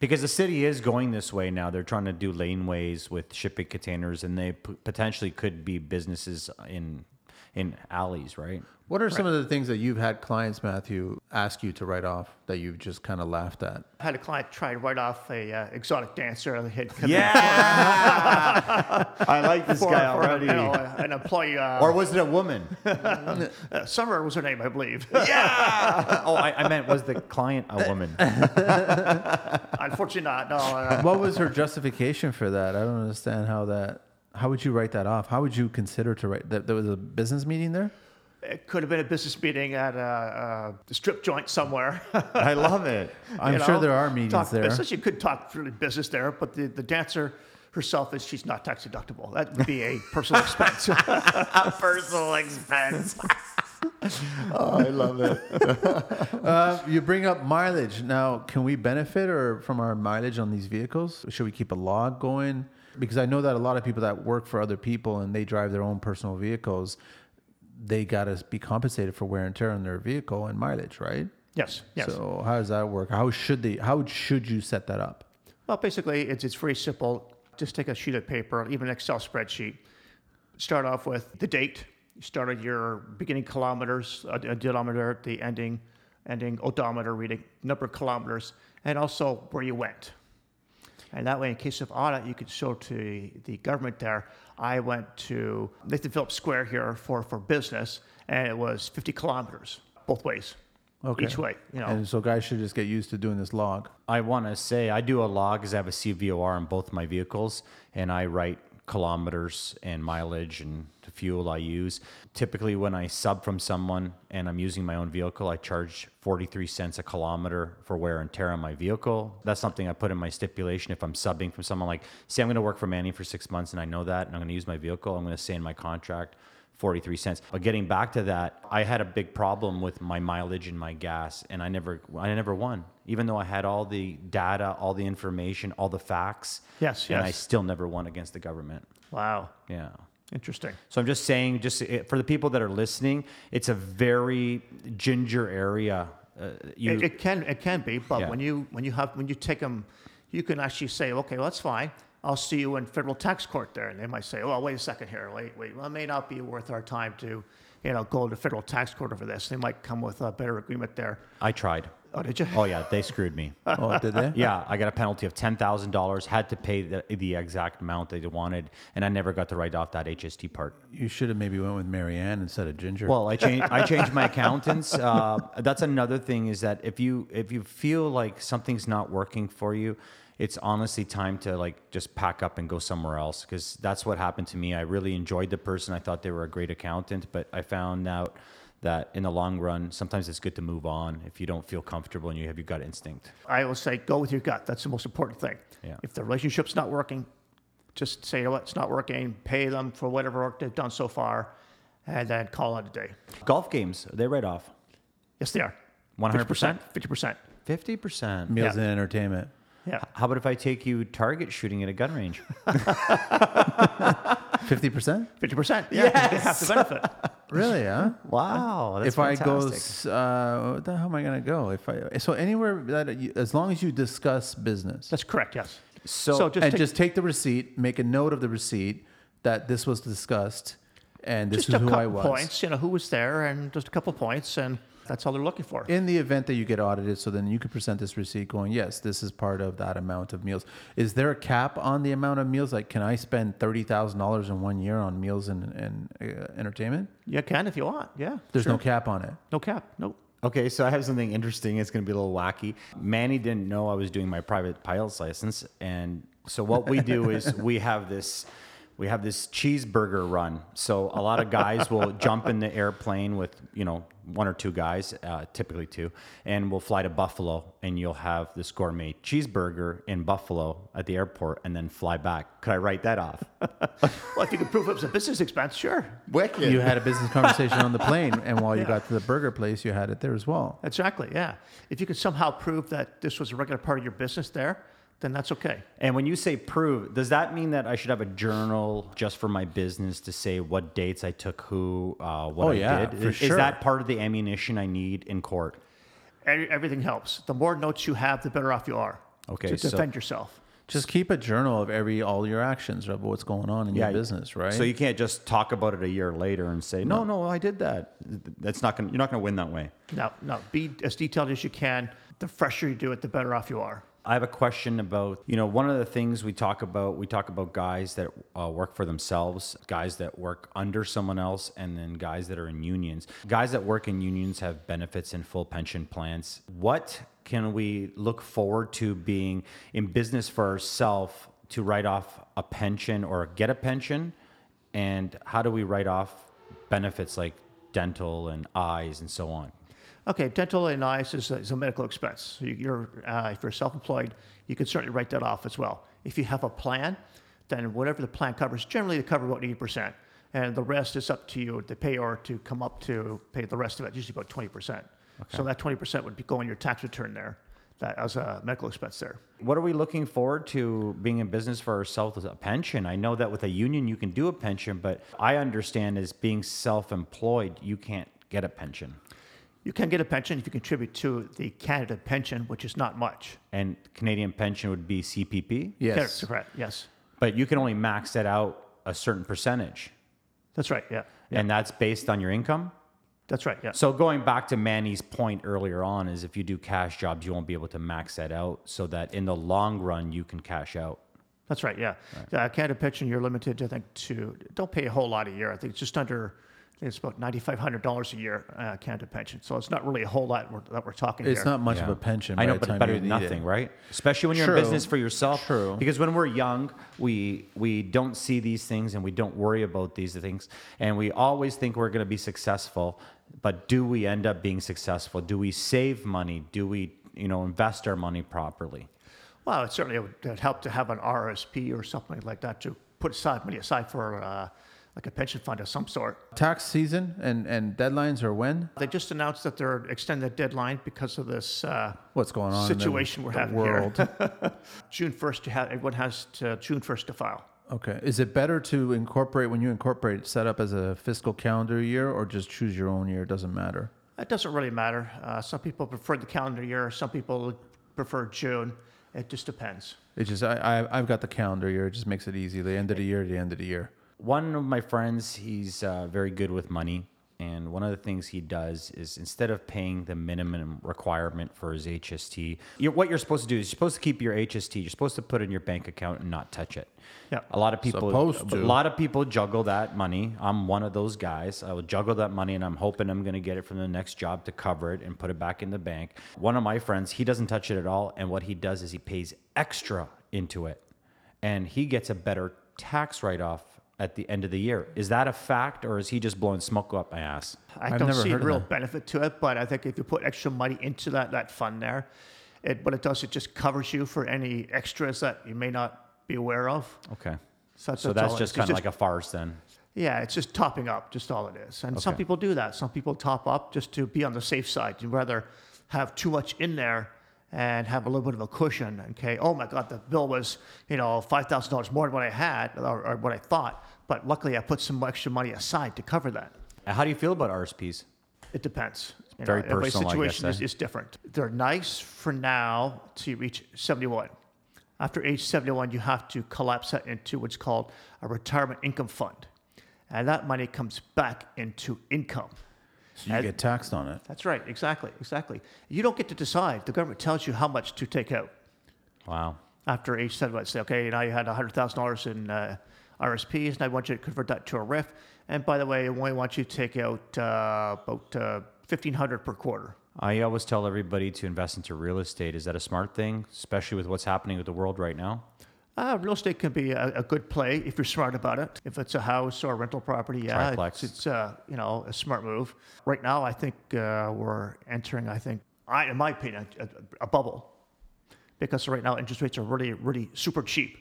Because the city is going this way now. They're trying to do laneways with shipping containers, and they p- potentially could be businesses in in alleys, right? What are some of the things that you've had clients, Matthew, ask you to write off that you've just kind of laughed at? I had a client try to write off a uh, exotic dancer that had come Yeah, I like this for, already. you know, an employee. Uh, Or was it a woman? <laughs> uh, Summer was her name, I believe. <laughs> yeah. Oh, I, I meant was the client a woman? <laughs> Unfortunately, not. No. Uh, What was her justification for that? I don't understand how that. How would you write that off? How would you consider to write that? There was a business meeting there. It could have been a business meeting at a, a strip joint somewhere. <laughs> I love it. <laughs> I'm you sure know, there are meetings talk there. Business. You could talk really business there, but the, the dancer herself is she's not tax deductible. That would be a <laughs> personal expense. A personal expense. Oh, I love it. uh, you bring up mileage. Now, can we benefit or from our mileage on these vehicles? Should we keep a log going? Because I know that a lot of people that work for other people and they drive their own personal vehicles, they got to be compensated for wear and tear on their vehicle and mileage, right? yes, yes. So how does that work? How should they? How should you set that up? Well, basically, it's, it's very simple. Just take a sheet of paper, even an Excel spreadsheet. Start off with the date. You started your beginning kilometers, a, a odometer, the ending, ending odometer reading, number of kilometers, and also where you went. And that way, in case of audit, you could show to the government there, I went to Nathan Phillips Square here for, for business, and it was 50 kilometers both ways. Okay. each way. You know, And so guys should just get used to doing this log. I want to say I do a log because I have a CVOR on both my vehicles, and I write kilometers and mileage and the fuel I use. Typically, when I sub from someone and I'm using my own vehicle, I charge 43 cents a kilometer for wear and tear on my vehicle. That's something I put in my stipulation. If I'm subbing from someone, like, say, I'm going to work for Manny for six months and I know that, and I'm going to use my vehicle, I'm going to say in my contract, 43 cents. But getting back to that, I had a big problem with my mileage and my gas and I never I never won. Even though I had all the data, all the information, all the facts. Yes, And I still never won against the government. wow, Yeah. interesting. So I'm just saying, just eh, for the people that are listening, it's a very ginger area. Uh, you, It, it can it can be, but Yeah. when you when you have when you take them, you can actually say, okay, well, that's fine. I'll see you in federal tax court there, and they might say, well, wait a second here, wait, wait, well, it may not be worth our time to, you know, go to federal tax court over this. They might come with a better agreement there. I tried. Oh, did you? Oh yeah, they screwed me. <laughs> Oh, did they? Yeah, I got a penalty of ten thousand dollars. Had to pay the, the exact amount they wanted, and I never got to write off that HST part. You should have maybe went with Marianne instead of Ginger. Well, I changed. I <laughs> changed my accountants. Uh, that's another thing is that if you if you feel like something's not working for you, it's honestly time to like just pack up and go somewhere else because that's what happened to me. I really enjoyed the person. I thought they were a great accountant, but I found out that in the long run, sometimes it's good to move on if you don't feel comfortable and you have your gut instinct. I will say, go with your gut. That's the most important thing. Yeah. If the relationship's not working, just say, you know what, it's not working. Pay them for whatever work they've done so far, and then call it a day. Golf games, are they write off Yes, they are. 100%? Fifty percent. fifty percent. Meals yeah. and entertainment. Yeah. How about if I take you target shooting at a gun range? <laughs> 50%? Fifty percent. Yeah. You get half the benefit. <laughs> Really, huh? Wow, that's if I go, fantastic. uh, what the hell am I going to go? If I so anywhere that you, as long as you discuss business, That's correct. Yes. So- just and take, just take the receipt, make a note of the receipt that this was discussed, and this just is a who couple I was. points. You know who was there, and just a couple points, and that's all they're looking for. In the event that you get audited, so then you can present this receipt going, yes, this is part of that amount of meals. Is there a cap on the amount of meals? Like, can I spend thirty thousand dollars in one year on meals and, and uh, entertainment? You can if you want. Yeah. There's sure. no cap on it. no cap. Nope. Okay, so I have something interesting. It's going to be a little wacky. Manny didn't know I was doing my private pilot's license, and so what we do is <laughs> we have this we have this cheeseburger run. So a lot of guys will jump in the airplane with you know one or two guys, uh, typically two, and we'll fly to Buffalo, and you'll have this gourmet cheeseburger in Buffalo at the airport, and then fly back. Could I write that off? <laughs> Well, if you could prove it was a business expense, sure. Wicked. You had a business conversation on the plane, and while you got to the burger place, you had it there as well. Exactly. Yeah. If you could somehow prove that this was a regular part of your business there, then that's okay. And when you say prove, does that mean that I should have a journal just for my business to say what dates I took who, uh, what Oh, I yeah, did? for is, sure. is that part of the ammunition I need in court? Everything helps. The more notes you have, the better off you are. Okay, To so- defend yourself. Just keep a journal of every all your actions of what's going on in your business, right? So you can't just talk about it a year later and say, no, no, I did that. That's not going. to You're not going to win that way. No, no. Be as detailed as you can. The fresher you do it, the better off you are. I have a question about, you know, one of the things we talk about, we talk about guys that uh, work for themselves, guys that work under someone else, and then guys that are in unions. Guys that work in unions have benefits and full pension plans. What can we look forward to being in business for ourselves to write off a pension or get a pension? And how do we write off benefits like dental and eyes and so on? Okay, dental and eyes is a, is a medical expense. So you- you're, uh, if you're self-employed, you can certainly write that off as well. If you have a plan, then whatever the plan covers, generally they cover about 80%. And the rest is up to you, the payor, to come up to pay the rest of it, usually about 20%. So that 20% would be go on your tax return there, that as a medical expense there. What are we looking forward to being in business for ourselves as a pension? I know that with a union you can do a pension, but I understand as being self-employed, you can't get a pension. You can get a pension if you contribute to the Canada pension, which is not much. And Canadian pension would be CPP, yes. That's correct, yes. but you can only max that out a certain percentage. That's right, yeah. And that's based on your income. That's right, yeah. So going back to Manny's point earlier on is if you do cash jobs, you won't be able to max that out so that in the long run you can cash out. That's right, yeah. Uh, Canada pension, you're limited, I think, to, don't pay a whole lot a year. I think it's just under It's about ninety-five hundred dollars a year uh, Canada pension. So it's not really a whole lot we're, that we're talking about. It's here. not much of a pension. I by know, the but time better you than need nothing, it. right? Especially when you're True. in business for yourself. True. Because when we're young, we we don't see these things and we don't worry about these things, and we always think we're going to be successful. But do we end up being successful? Do we save money? Do we you know invest our money properly? Well, it certainly would it'd help to have an RSP or something like that to put aside money aside for uh, like a pension fund of some sort. Tax season and, and deadlines are when? They just announced that they're extending the deadline because of this uh, What's going on situation in the, we're the having world? here. <laughs> June 1st, you have, everyone has to, June 1st to file. okay. Is it better to incorporate when you incorporate set up as a fiscal calendar year or just choose your own year? It doesn't matter. It doesn't really matter. Uh, some people prefer the calendar year, some people prefer June. It just depends. It just I, I I've got the calendar year. It just makes it easy. The end of the year, the end of the year. One of my friends, he's uh, very good with money. And one of the things he does is instead of paying the minimum requirement for his HST, you're, what you're supposed to do is you're supposed to keep your HST. You're supposed to put it in your bank account and not touch it. Yeah. A lot of people, Supposed to. a lot of people juggle that money. I'm one of those guys. I will juggle that money, and I'm hoping I'm going to get it from the next job to cover it and put it back in the bank. One of my friends, he doesn't touch it at all, and what he does is he pays extra into it, and he gets a better tax write-off at the end of the year. Is that a fact, or is he just blowing smoke up my ass? I I've don't never see heard of real that. benefit to it, but I think if you put extra money into that, that fund there, it, what it does, it just covers you for any extras that you may not be aware of. Okay. So that's, So that's that's all it just is. kind of like a farce then. Yeah, it's just topping up, just all it is. And some Okay. people do that. Some people top up just to be on the safe side. You'd rather have too much in there and have a little bit of a cushion. Okay, oh my God, the bill was, you know, $5,000 more than what I had or, or what I thought. But luckily, I put some extra money aside to cover that. How do you feel about RSPs? It depends. You Very everybody's personal, I guess, situation is, eh? is different. They're nice for now to reach 71. After age 71, you have to collapse that into what's called a retirement income fund. And that money comes back into income. So you And- get taxed on it. That's right, exactly, exactly. You don't get to decide. The government tells you how much to take out Wow. after age 71. Say, okay, now you had $100,000 in uh, RSPs, and I want you to convert that to a RIF. And by the way, I only want you to take out uh, about uh, 1500 per quarter. I always tell everybody to invest into real estate. Is that a smart thing, especially with what's happening with the world right now? Uh, real estate can be a, a good play if you're smart about it. If it's a house or a rental property, yeah, Triplex. it's, it's uh, you know a smart move. Right now, I think uh, we're entering, I think, I, in my opinion, a, a bubble because right now interest rates are really, really super cheap.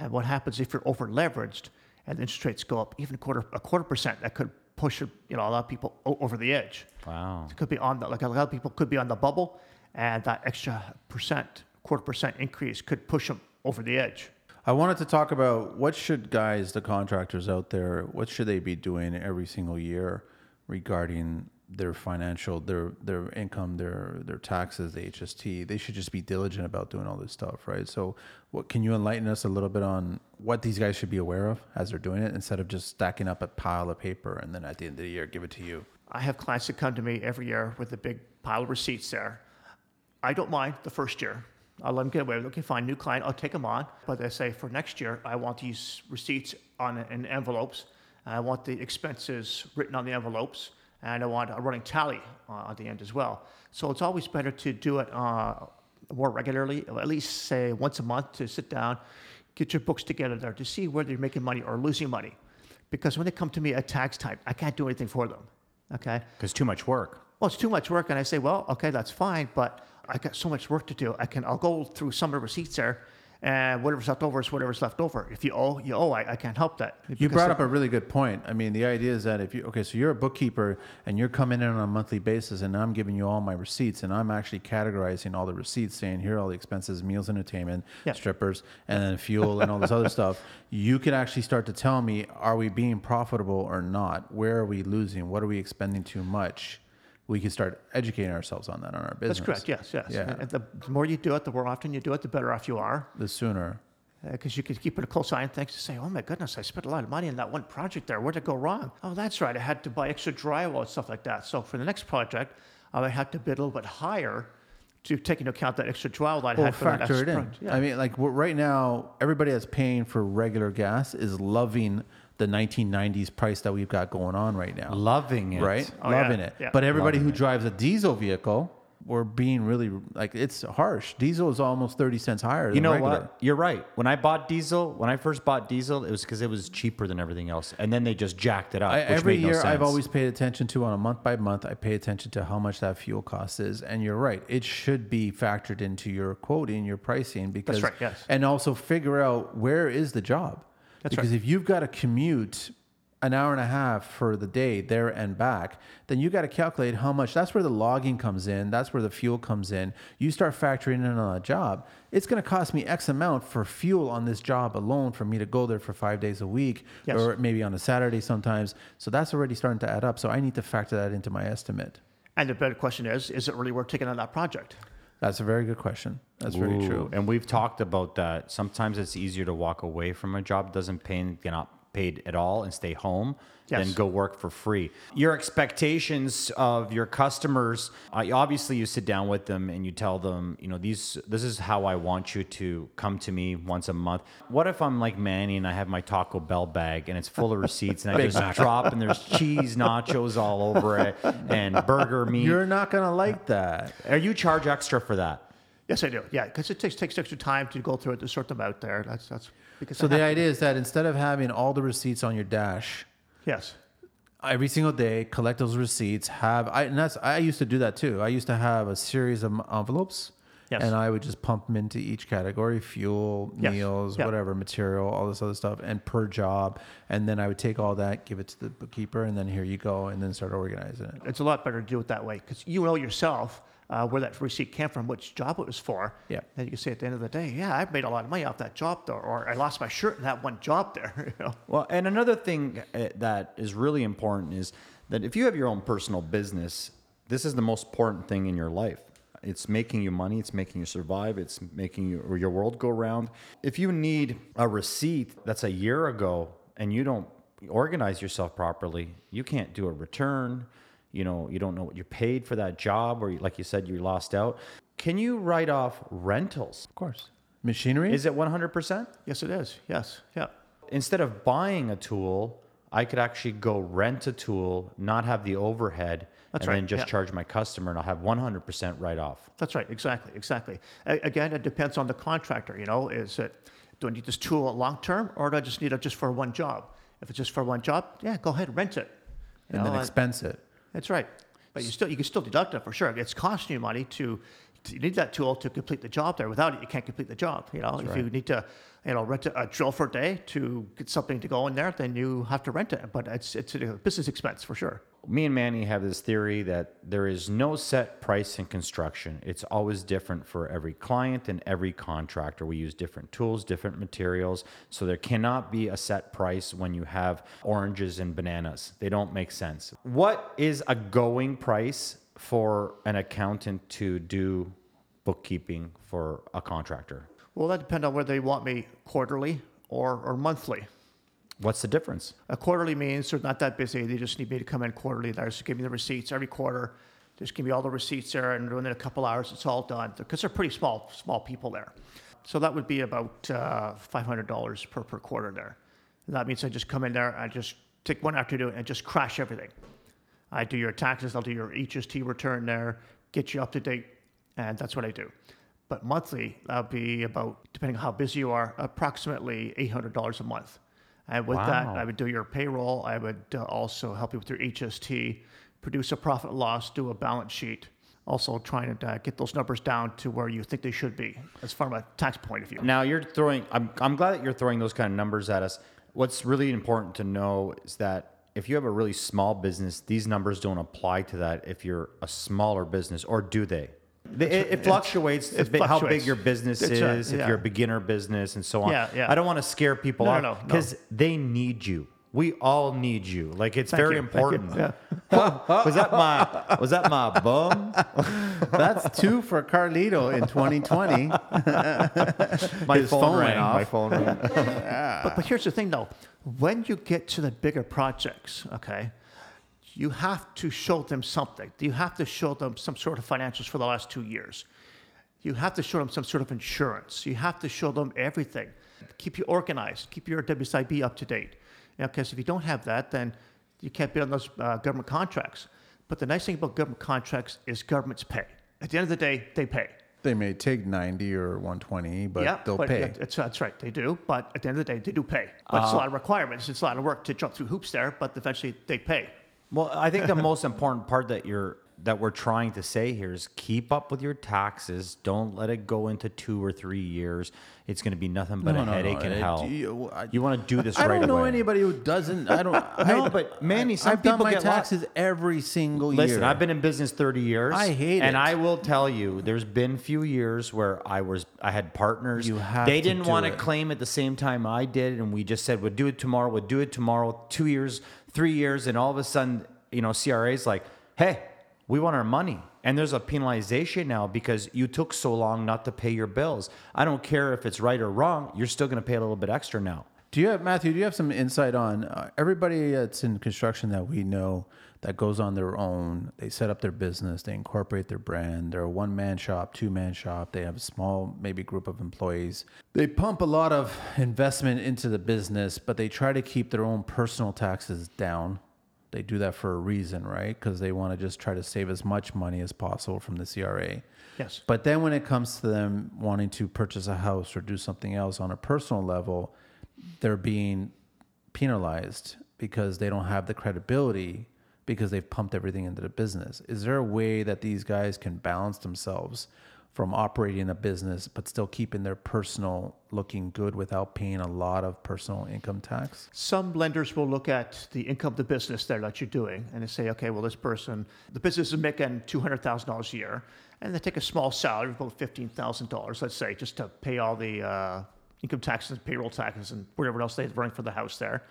And what happens if you're over leveraged and interest rates go up even a quarter a quarter percent? That could push you know a lot of people o- over the edge. Wow. It could be on the like a lot of people could be on the bubble, and that extra percent, quarter percent increase could push them over the edge. I wanted to talk about what should guys, the contractors out there, what should they be doing every single year regarding their financial, their their income, their their taxes, the HST. They should just be diligent about doing all this stuff, right? So, what can you enlighten us a little bit on what these guys should be aware of as they're doing it, instead of just stacking up a pile of paper and then at the end of the year give it to you? I have clients that come to me every year with a big pile of receipts there. I don't mind the first year. I'll let them get away with it. Okay, fine, new client, I'll take them on. But they say for next year, I want these receipts on in envelopes. I want the expenses written on the envelopes, and I want a running tally uh, at the end as well. So it's always better to do it uh, more regularly, at least say once a month, to sit down, get your books together there to see whether you're making money or losing money. Because when they come to me at tax time, I can't do anything for them. Okay. Because too much work. Well, it's too much work, and I say, well, okay, that's fine, but I got so much work to do. I can, I'll go through some of the receipts there, and whatever's left over is whatever's left over. If you owe, you owe. I, I can't help that. You brought up a really good point. I mean, the idea is that if you okay, so you're a bookkeeper and you're coming in on a monthly basis, and I'm giving you all my receipts, and I'm actually categorizing all the receipts, saying here are all the expenses, meals, entertainment, Yeah. strippers, and then fuel and all this other stuff. <laughs> You can actually start to tell me, are we being profitable or not? Where are we losing? What are we expending too much? We can start educating ourselves on that on our business. That's correct. Yes, yes. Yeah. And the more you do it, the more often you do it, the better off you are. The sooner. Uh, because you can keep it a close eye on things to say, oh my goodness, I spent a lot of money on that one project there. Where'd it go wrong? Oh, that's right. I had to buy extra drywall and stuff like that. So for the next project, I would have to bid a little bit higher to take into account that extra drywall that I Well, had for the next factor it in. Yeah. I mean, like right now, everybody that's paying for regular gas is loving the 1990s price that we've got going on right now. Loving it. Right? Oh, yeah, Loving it. yeah. But everybody Loving who drives a diesel vehicle, we're being really like it's harsh. Diesel is almost 30 cents higher You than know regular. what? You're right. When I bought diesel, when I first bought diesel, it was because it was cheaper than everything else, and then they just jacked it up. I, which every made no year, I've always paid attention to on a month by month. I pay attention to how much that fuel cost is, and you're right. It should be factored into your quoting, your pricing, because right, yes. and also figure out where is the job. That's because right. if you've got to commute an hour and a half for the day there and back, then you got to calculate how much. That's where the logging comes in. That's where the fuel comes in. You start factoring in on a job. It's going to cost me X amount for fuel on this job alone for me to go there for five days a week, Yes. or maybe on a Saturday sometimes. So that's already starting to add up. So I need to factor that into my estimate. And the better question is, is it really worth taking on that project? That's a very good question. That's very Ooh, true. And we've talked about that. Sometimes it's easier to walk away from a job doesn't pay, get not paid at all, and stay home than go work for free. Your expectations of your customers. Uh, obviously, you sit down with them and you tell them, you know, these. This is how I want you to come to me once a month. What if I'm like Manny and I have my Taco Bell bag and it's full of receipts and I <laughs> just drop and there's cheese nachos all over it and burger meat. You're not going to like that. Are you charge extra for that? Yes, I do. Yeah, because it takes takes extra time to go through it to sort them out there. That's that's because So the idea is that instead of having all the receipts on your dash, yes, every single day collect those receipts have I and that's I used to do that too. I used to have a series of envelopes Yes. and I would just pump them into each category, fuel, Yes. meals, Yeah. whatever, material, all this other stuff and per job and then I would take all that, give it to the bookkeeper and then here you go and then start organizing it. it's a lot better to do it that way because you know yourself uh, where that receipt came from, which job it was for. Yeah. And you can say at the end of the day, yeah, I've made a lot of money off that job there, or I lost my shirt in that one job there. <laughs> You know. Well, and another thing uh, that is really important is that if you have your own personal business, this is the most important thing in your life. It's making you money, it's making you survive, it's making you, your world go round. If you need a receipt that's a year ago and you don't organize yourself properly, you can't do a return. You know, you don't know what you're paid for that job, or like you said, you lost out. Can you write off rentals? Of course. Machinery? Is it 100%? Yes, it is. Yes. Yeah. instead of buying a tool, I could actually go rent a tool, not have the overhead, That's and then just yeah. charge my customer, and I'll have 100% write off. That's right. Exactly. Exactly. A- again, it depends on the contractor. You know, is it do I need this tool long term, or do I just need it just for one job? If it's just for one job, yeah, go ahead rent it. You and then know, expense it. That's right. But you still you can still deduct it for sure. It's costing you money to, you need that tool to complete the job there. Without it, you can't complete the job. You know, if you need to, you know, rent a, a drill for a day to get something to go in there, then you have to rent it. But it's it's a business expense for sure. Me and Manny have this theory that there is no set price in construction. It's always different for every client and every contractor. We use different tools, different materials. So there cannot be a set price when you have oranges and bananas. They don't make sense. What is a going price for an accountant to do bookkeeping for a contractor? Well, that depends on whether they want me quarterly or or monthly. What's the difference? A quarterly means they're not that busy. They just need me to come in quarterly. There, just give me the receipts every quarter. Just give me all the receipts there, and within a couple hours, it's all done. Because they're pretty small, small people there. So that would be about uh, five hundred dollars per per quarter there. And that means I just come in there, I just take one afternoon and just crash everything. I do your taxes, I'll do your HST return there, get you up to date, and that's what I do. But monthly, that'll be about, depending on how busy you are, approximately eight hundred dollars a month. And with that, I would do your payroll. I would uh, also help you with your HST, produce a profit loss, do a balance sheet. Also, trying to uh, get those numbers down to where you think they should be, as from a tax point of view. Now you're throwing. I'm, I'm glad that you're throwing those kind of numbers at us. What's really important to know is that if you have a really small business, these numbers don't apply to that. If you're a smaller business, or do they? It, it fluctuates it how big your business That's is, right, if you're a beginner business, and so on. Yeah, yeah. I don't want to scare people No, off no, no. because they need you. We all need you. Like it's Thank very you, important. Yeah. <laughs> was that my was that my bum? That's two for Carlito in 2020. <laughs> My phone, phone rang. off. My phone rang. <laughs> But, but here's the thing, though. When you get to the bigger projects, okay, you have to show them something. You have to show them some sort of financials for the last two years. You have to show them some sort of insurance. You have to show them everything. Keep you organized. Keep your WSIB up to date. Because if you don't have that, then you can't bid on those uh, government contracts. But the nice thing about government contracts is governments pay. At the end of the day, they pay. They may take 90 or 120, but yeah, they'll but pay. that- That's, that's right, they do. But at the end of the day, they do pay. But it's a Uh, lot of requirements. It's a lot of work to jump through hoops there. But eventually, they pay. Well, I think the most important part that you're that we're trying to say here is keep up with your taxes. Don't let it go into two or three years. It's going to be nothing but No, a no, headache no. and It- hell. you- uh, I- You want to do this I right away. I don't know away. anybody who doesn't. I don't. <laughs> No, I, but Manny, I, some I've done my get taxes every single year. Listen, I've been in business 30 years. I hate and it. And I will tell you, there's been few years where I was I had partners. You have they didn't want to claim at the same time I did, and we just said we'll do it tomorrow. We'll do it tomorrow. Two years, three years, and all of a sudden, you know, CRA's like, hey, we want our money. And there's a penalization now because you took so long not to pay your bills. I don't care if it's right or wrong. You're still going to pay a little bit extra now. Do you have Matthew? Do you have some insight on uh, everybody that's in construction that we know that goes on their own? They set up their business, they incorporate their brand. They're a one man shop, two man shop. They have a small, maybe group of employees. They pump a lot of investment into the business, but they try to keep their own personal taxes down. They do that for a reason, right? Because they want to just try to save as much money as possible from the CRA. Yes. But then when it comes to them wanting to purchase a house or do something else on a personal level, they're being penalized because they don't have the credibility because they've pumped everything into the business. Is there a way that these guys can balance themselves from operating a business but still keeping their personal looking good without paying a lot of personal income tax? Some lenders will look at the income of the business there that you're doing and they say, okay, well, this person, the business is making $200,000 a year, and they take a small salary of about $15,000, let's say, just to pay all the uh, income taxes, payroll taxes, and whatever else they're running for the house there.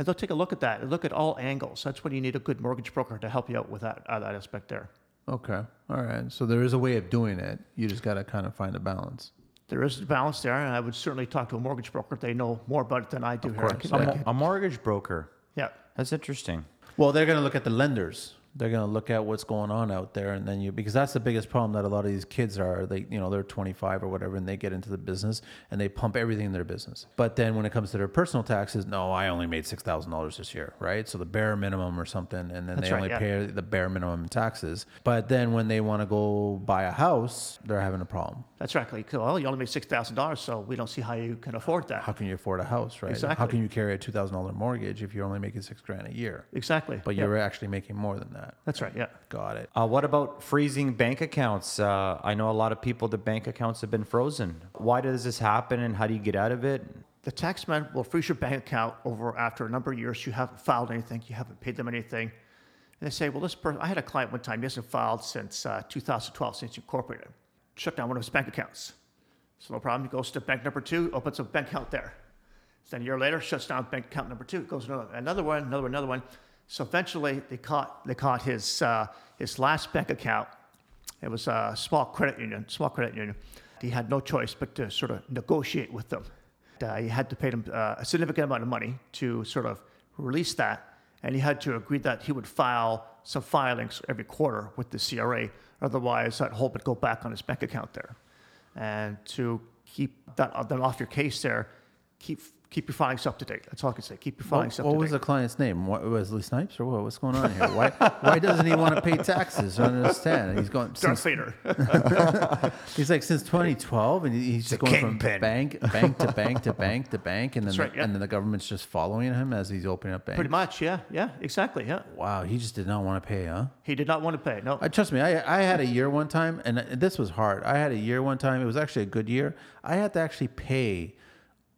And they'll take a look at that and look at all angles. That's when you need a good mortgage broker to help you out with that, uh, that aspect there. Okay. All right. So there is a way of doing it. You just got to kind of find a balance. There is a balance there, and I would certainly talk to a mortgage broker. They know more about it than I do here. course, I A, can- mo- a mortgage broker. yeah. That's interesting. Well, they're going to look at the lenders. They're going to look at what's going on out there, and then you because that's the biggest problem that a lot of these kids are. They, you know, they're 25 or whatever, and they get into the business and they pump everything in their business. But then when it comes to their personal taxes, no, I only made six thousand dollars this year, right? So the bare minimum or something, and then That's they right, only yeah. pay the bare minimum taxes. But then when they want to go buy a house, they're having a problem. That's right. Well, you only made six thousand dollars, so we don't see how you can afford that. How can you afford a house, right? exactly. How can you carry a two thousand dollar mortgage if you're only making six grand a year? Exactly. But Yeah. you're actually making more than that. That's right. Yeah. Got it. Uh, what about freezing bank accounts? Uh, I know a lot of people, the bank accounts have been frozen. Why does this happen and how do you get out of it? The taxman will freeze your bank account over after a number of years. You haven't filed anything. You haven't paid them anything. And they say, well, this person, I had a client one time, he hasn't filed since uh, 2012, since you incorporated. Shut down one of his bank accounts. So no problem. He goes to bank number two, opens a bank account there. Then a year later, shuts down bank account number two, goes to another, another one, another one, another one. So eventually, they caught they caught his uh, his last bank account. It was a small credit union, small credit union. He had no choice but to sort of negotiate with them. Uh, he had to pay them uh, a significant amount of money to sort of release that, and he had to agree that he would file some filings every quarter with the CRA. Otherwise, that whole would go back on his bank account there. And to keep that them off your case there, keep keep your filings up to date. That's all I can say. Keep your What, filings up what to was the client's name? What, Wesley Snipes or what? What's going on here? Why, why doesn't he want to pay taxes? I don't understand. He's going Darth Vader. <laughs> he's like since 2012, and he's just going from bank, bank to bank to bank to bank, and then That's the, yeah. and then the government's just following him as he's opening up banks. Pretty much, yeah, yeah, exactly, yeah. Wow, he just did not want to pay, huh? He did not want to pay. No, I trust me. I I had a year one time, and this was hard. I had a year one time. It was actually a good year. I had to actually pay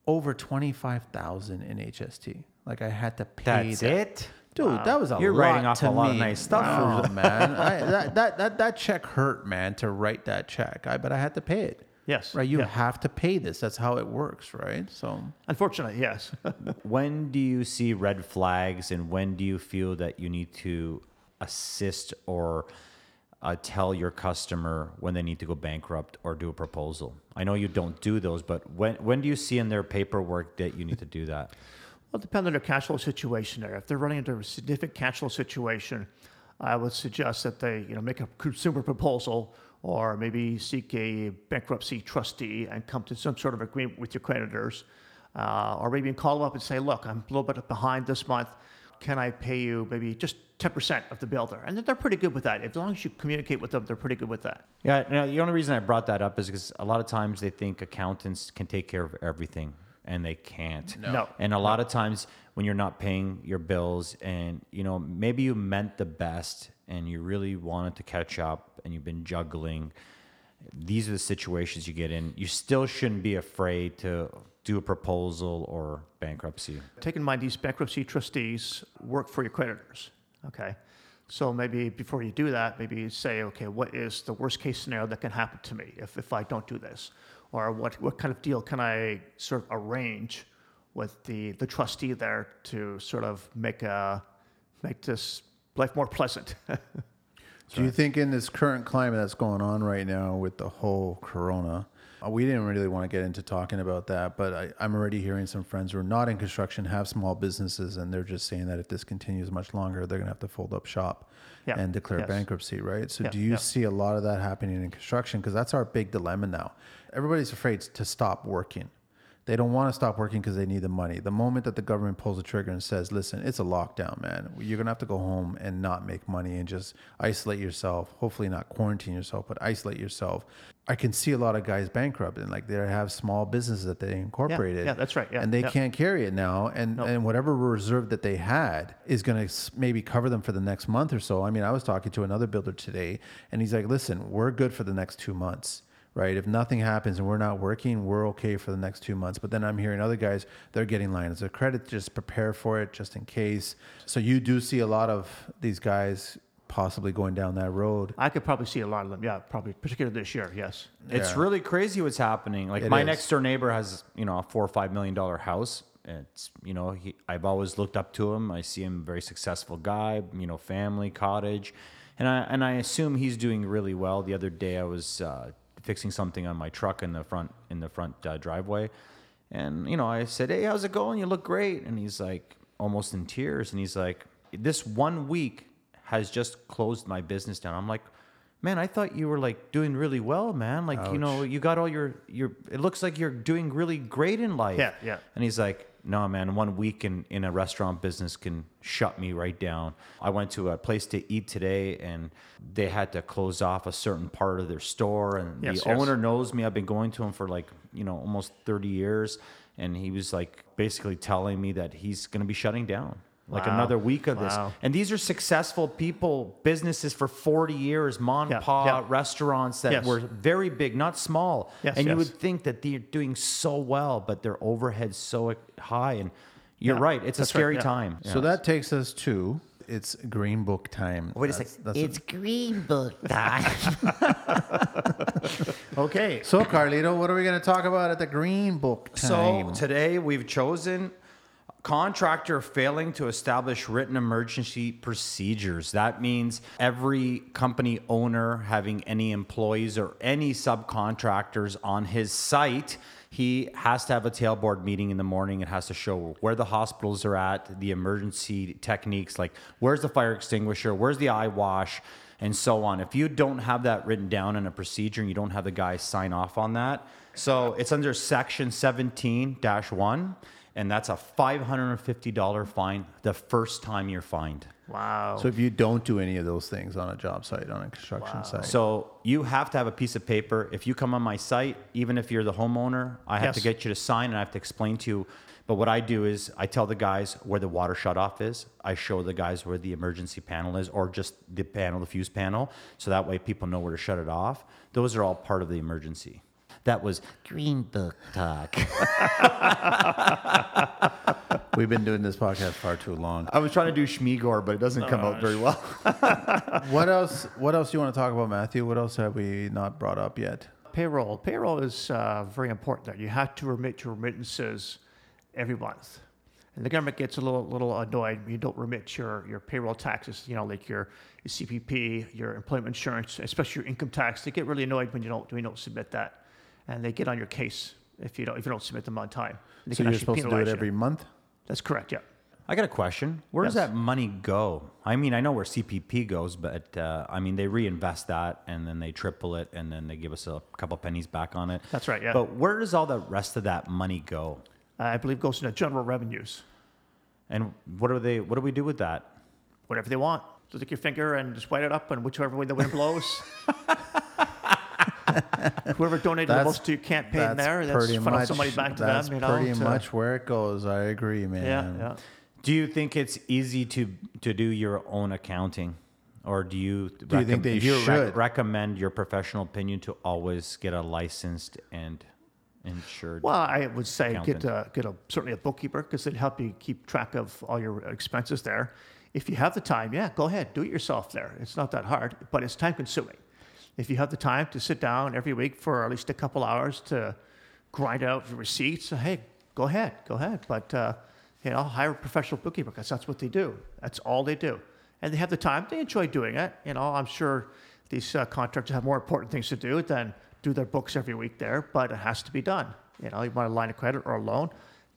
over twenty five thousand in HST. Like I had to pay. That's that. it? Dude, that was a You're lot writing off to a lot of nice stuff. Wow, <laughs> man. I, that, that that that check hurt, man. To write that check, I but I had to pay it. yes, Right, you yeah. have to pay this. That's how it works, right? So Unfortunately, yes. <laughs> When do you see red flags and when do you feel that you need to assist or uh, tell your customer when they need to go bankrupt or do a proposal? I know you don't do those, but when, when do you see in their paperwork that you need to do that? Well, depending on their cash flow situation there. If they're running into a significant cash flow situation, I would suggest that they, you know, make a consumer proposal or maybe seek a bankruptcy trustee and come to some sort of agreement with your creditors. uh, or maybe call them up and say, look, I'm a little bit behind this month. Can I pay you maybe just 10% of the bill there? And they're pretty good with that. As long as you communicate with them, they're pretty good with that. Yeah, no, the only reason I brought that up is because a lot of times they think accountants can take care of everything, and they can't. No. No. And a lot of times when you're not paying your bills, and you know maybe you meant the best, and you really wanted to catch up, and you've been juggling. These are the situations you get in. You still shouldn't be afraid to do a proposal or bankruptcy. Take in mind these bankruptcy trustees work for your creditors. Okay. So maybe before you do that, maybe you say, okay, what is the worst case scenario that can happen to me if, if I don't do this? Or what, what kind of deal can I sort of arrange with the, the trustee there to sort of make, a, make this life more pleasant? <laughs> Do you think in this current climate that's going on right now with the whole corona, uh, Uh, we didn't really want to get into talking about that, but I, I'm already hearing some friends who are not in construction have small businesses, and they're just saying that if this continues much longer, they're going to have to fold up shop Yeah. and declare Yes. bankruptcy, right? So, Yeah. do you Yeah. see a lot of that happening in construction? Because that's our big dilemma now. Everybody's afraid to stop working. They don't want to stop working because they need the money. The moment that the government pulls the trigger and says, listen, it's a lockdown, man, you're going to have to go home and not make money and just isolate yourself. Hopefully, not quarantine yourself, but isolate yourself. I can see a lot of guys bankrupt and like they have small businesses that they incorporated. yeah, that's right, yeah, and they yeah. can't carry it now. And, No. and whatever reserve that they had is going to maybe cover them for the next month or so. I mean, I was talking to another builder today and he's like, listen, we're good for the next two months right? If nothing happens and we're not working, we're okay for the next two months. But then I'm hearing other guys, they're getting lines of credit, just prepare for it just in case. So you do see a lot of these guys possibly going down that road. I could probably see a lot of them. Yeah, probably, particularly this year. Yes. It's Yeah. really crazy what's happening. Like It my is. next door neighbor has, you know, a four or five million dollar house. It's, you know, he, I've always looked up to him. I see him a very successful guy, you know, family, cottage, and I and I assume he's doing really well. The other day I was uh, fixing something on my truck in the front in the front uh, driveway, and you know I said, "Hey, how's it going? You look great." And he's like almost in tears, and he's like, "This one week has just closed my business down." I'm like man i thought you were like doing really well man like you know you got all your your it looks like you're doing really great in life Yeah, yeah. and he's like no man one week in in a restaurant business can shut me right down. I went to a place to eat today and they had to close off a certain part of their store and Yes, the yes. owner knows me. I've been going to him for like you know almost 30 years and he was like basically telling me that he's going to be shutting down like Wow. another week of this Wow. and these are successful people, businesses for 40 years, mom Yeah, and pa yeah. restaurants that Yes. were very big, not small. Yes, and you would think that they're doing so well, but their overhead's so uh, high. And you're Yeah, right, it's a that's right, scary yeah. time. So that takes us to it's Green Book time. Wait a That's- second. that's It's Green Book time. <laughs> <laughs> okay. So, Carlito, what are we going to talk about at the Green Book time? So today we've chosen contractor failing to establish written emergency procedures. That means every company owner having any employees or any subcontractors on his site. He has to have a tailboard meeting in the morning. It has to show where the hospitals are at, the emergency techniques, like where's the fire extinguisher, where's the eye wash, and so on. If you don't have that written down in a procedure and you don't have the guys sign off on that, so it's under section 17 1, and that's a $550 fine the first time you're fined. Wow. so, if you don't do any of those things on a job site, on a construction site, So you have to have a piece of paper. If you come on my site, even if you're the homeowner, I have to get you to sign and I have to explain to you. But what I do is I tell the guys where the water shut off is. I show the guys where the emergency panel is or just the panel, the fuse panel. So that way people know where to shut it off. Those are all part of the emergency. That was Green Book Talk. <laughs> we've been doing this podcast far too long. I was trying to do Schmigor, but it doesn't come out very well. <laughs> what else? What else do you want to talk about, Matthew? What else have we not brought up yet? payroll. Payroll is uh, very important there. You have to remit your remittances every month. And the government gets a little little annoyed when you don't remit your, your payroll taxes, you know, like your, your CPP, your employment insurance, especially your income tax. They get really annoyed when you don't when you don't submit that. And they get on your case if you don't if you don't submit them on time. They So can you're actually supposed to do it penalize you. every month. That's correct, yeah. I got a question. Where does that money go? I mean, I know where CPP goes, but uh, I mean, they reinvest that and then they triple it and then they give us a couple pennies back on it. That's right, yeah. But where does all the rest of that money go? I believe goes into general revenues. And what do they? What do we do with that? Whatever they want. So take your finger and just white it up, and whichever way the wind blows. <laughs> <laughs> Whoever donated the That's- most to your campaign That's there, that's pretty funnel much somebody back to that's them. You know, pretty to- much where it goes. I agree, man. Yeah, yeah. Do you think it's easy to to do your own accounting, or do you? Do you think they you should? recommend your professional opinion to always get a licensed and insured? Well, I would say get a, uh, get a certainly a bookkeeper because it'd help you keep track of all your expenses there. If you have the time, yeah, go ahead, do it yourself there. It's not that hard, but it's time consuming. If you have the time to sit down every week for at least a couple hours to grind out your receipts, hey, go ahead, go ahead. But uh, you know, hire a professional bookkeeper because that's what they do. That's all they do, and they have the time. They enjoy doing it. You know, I'm sure these uh, contractors have more important things to do than do their books every week there, but it has to be done. You know, you want a line of credit or a loan,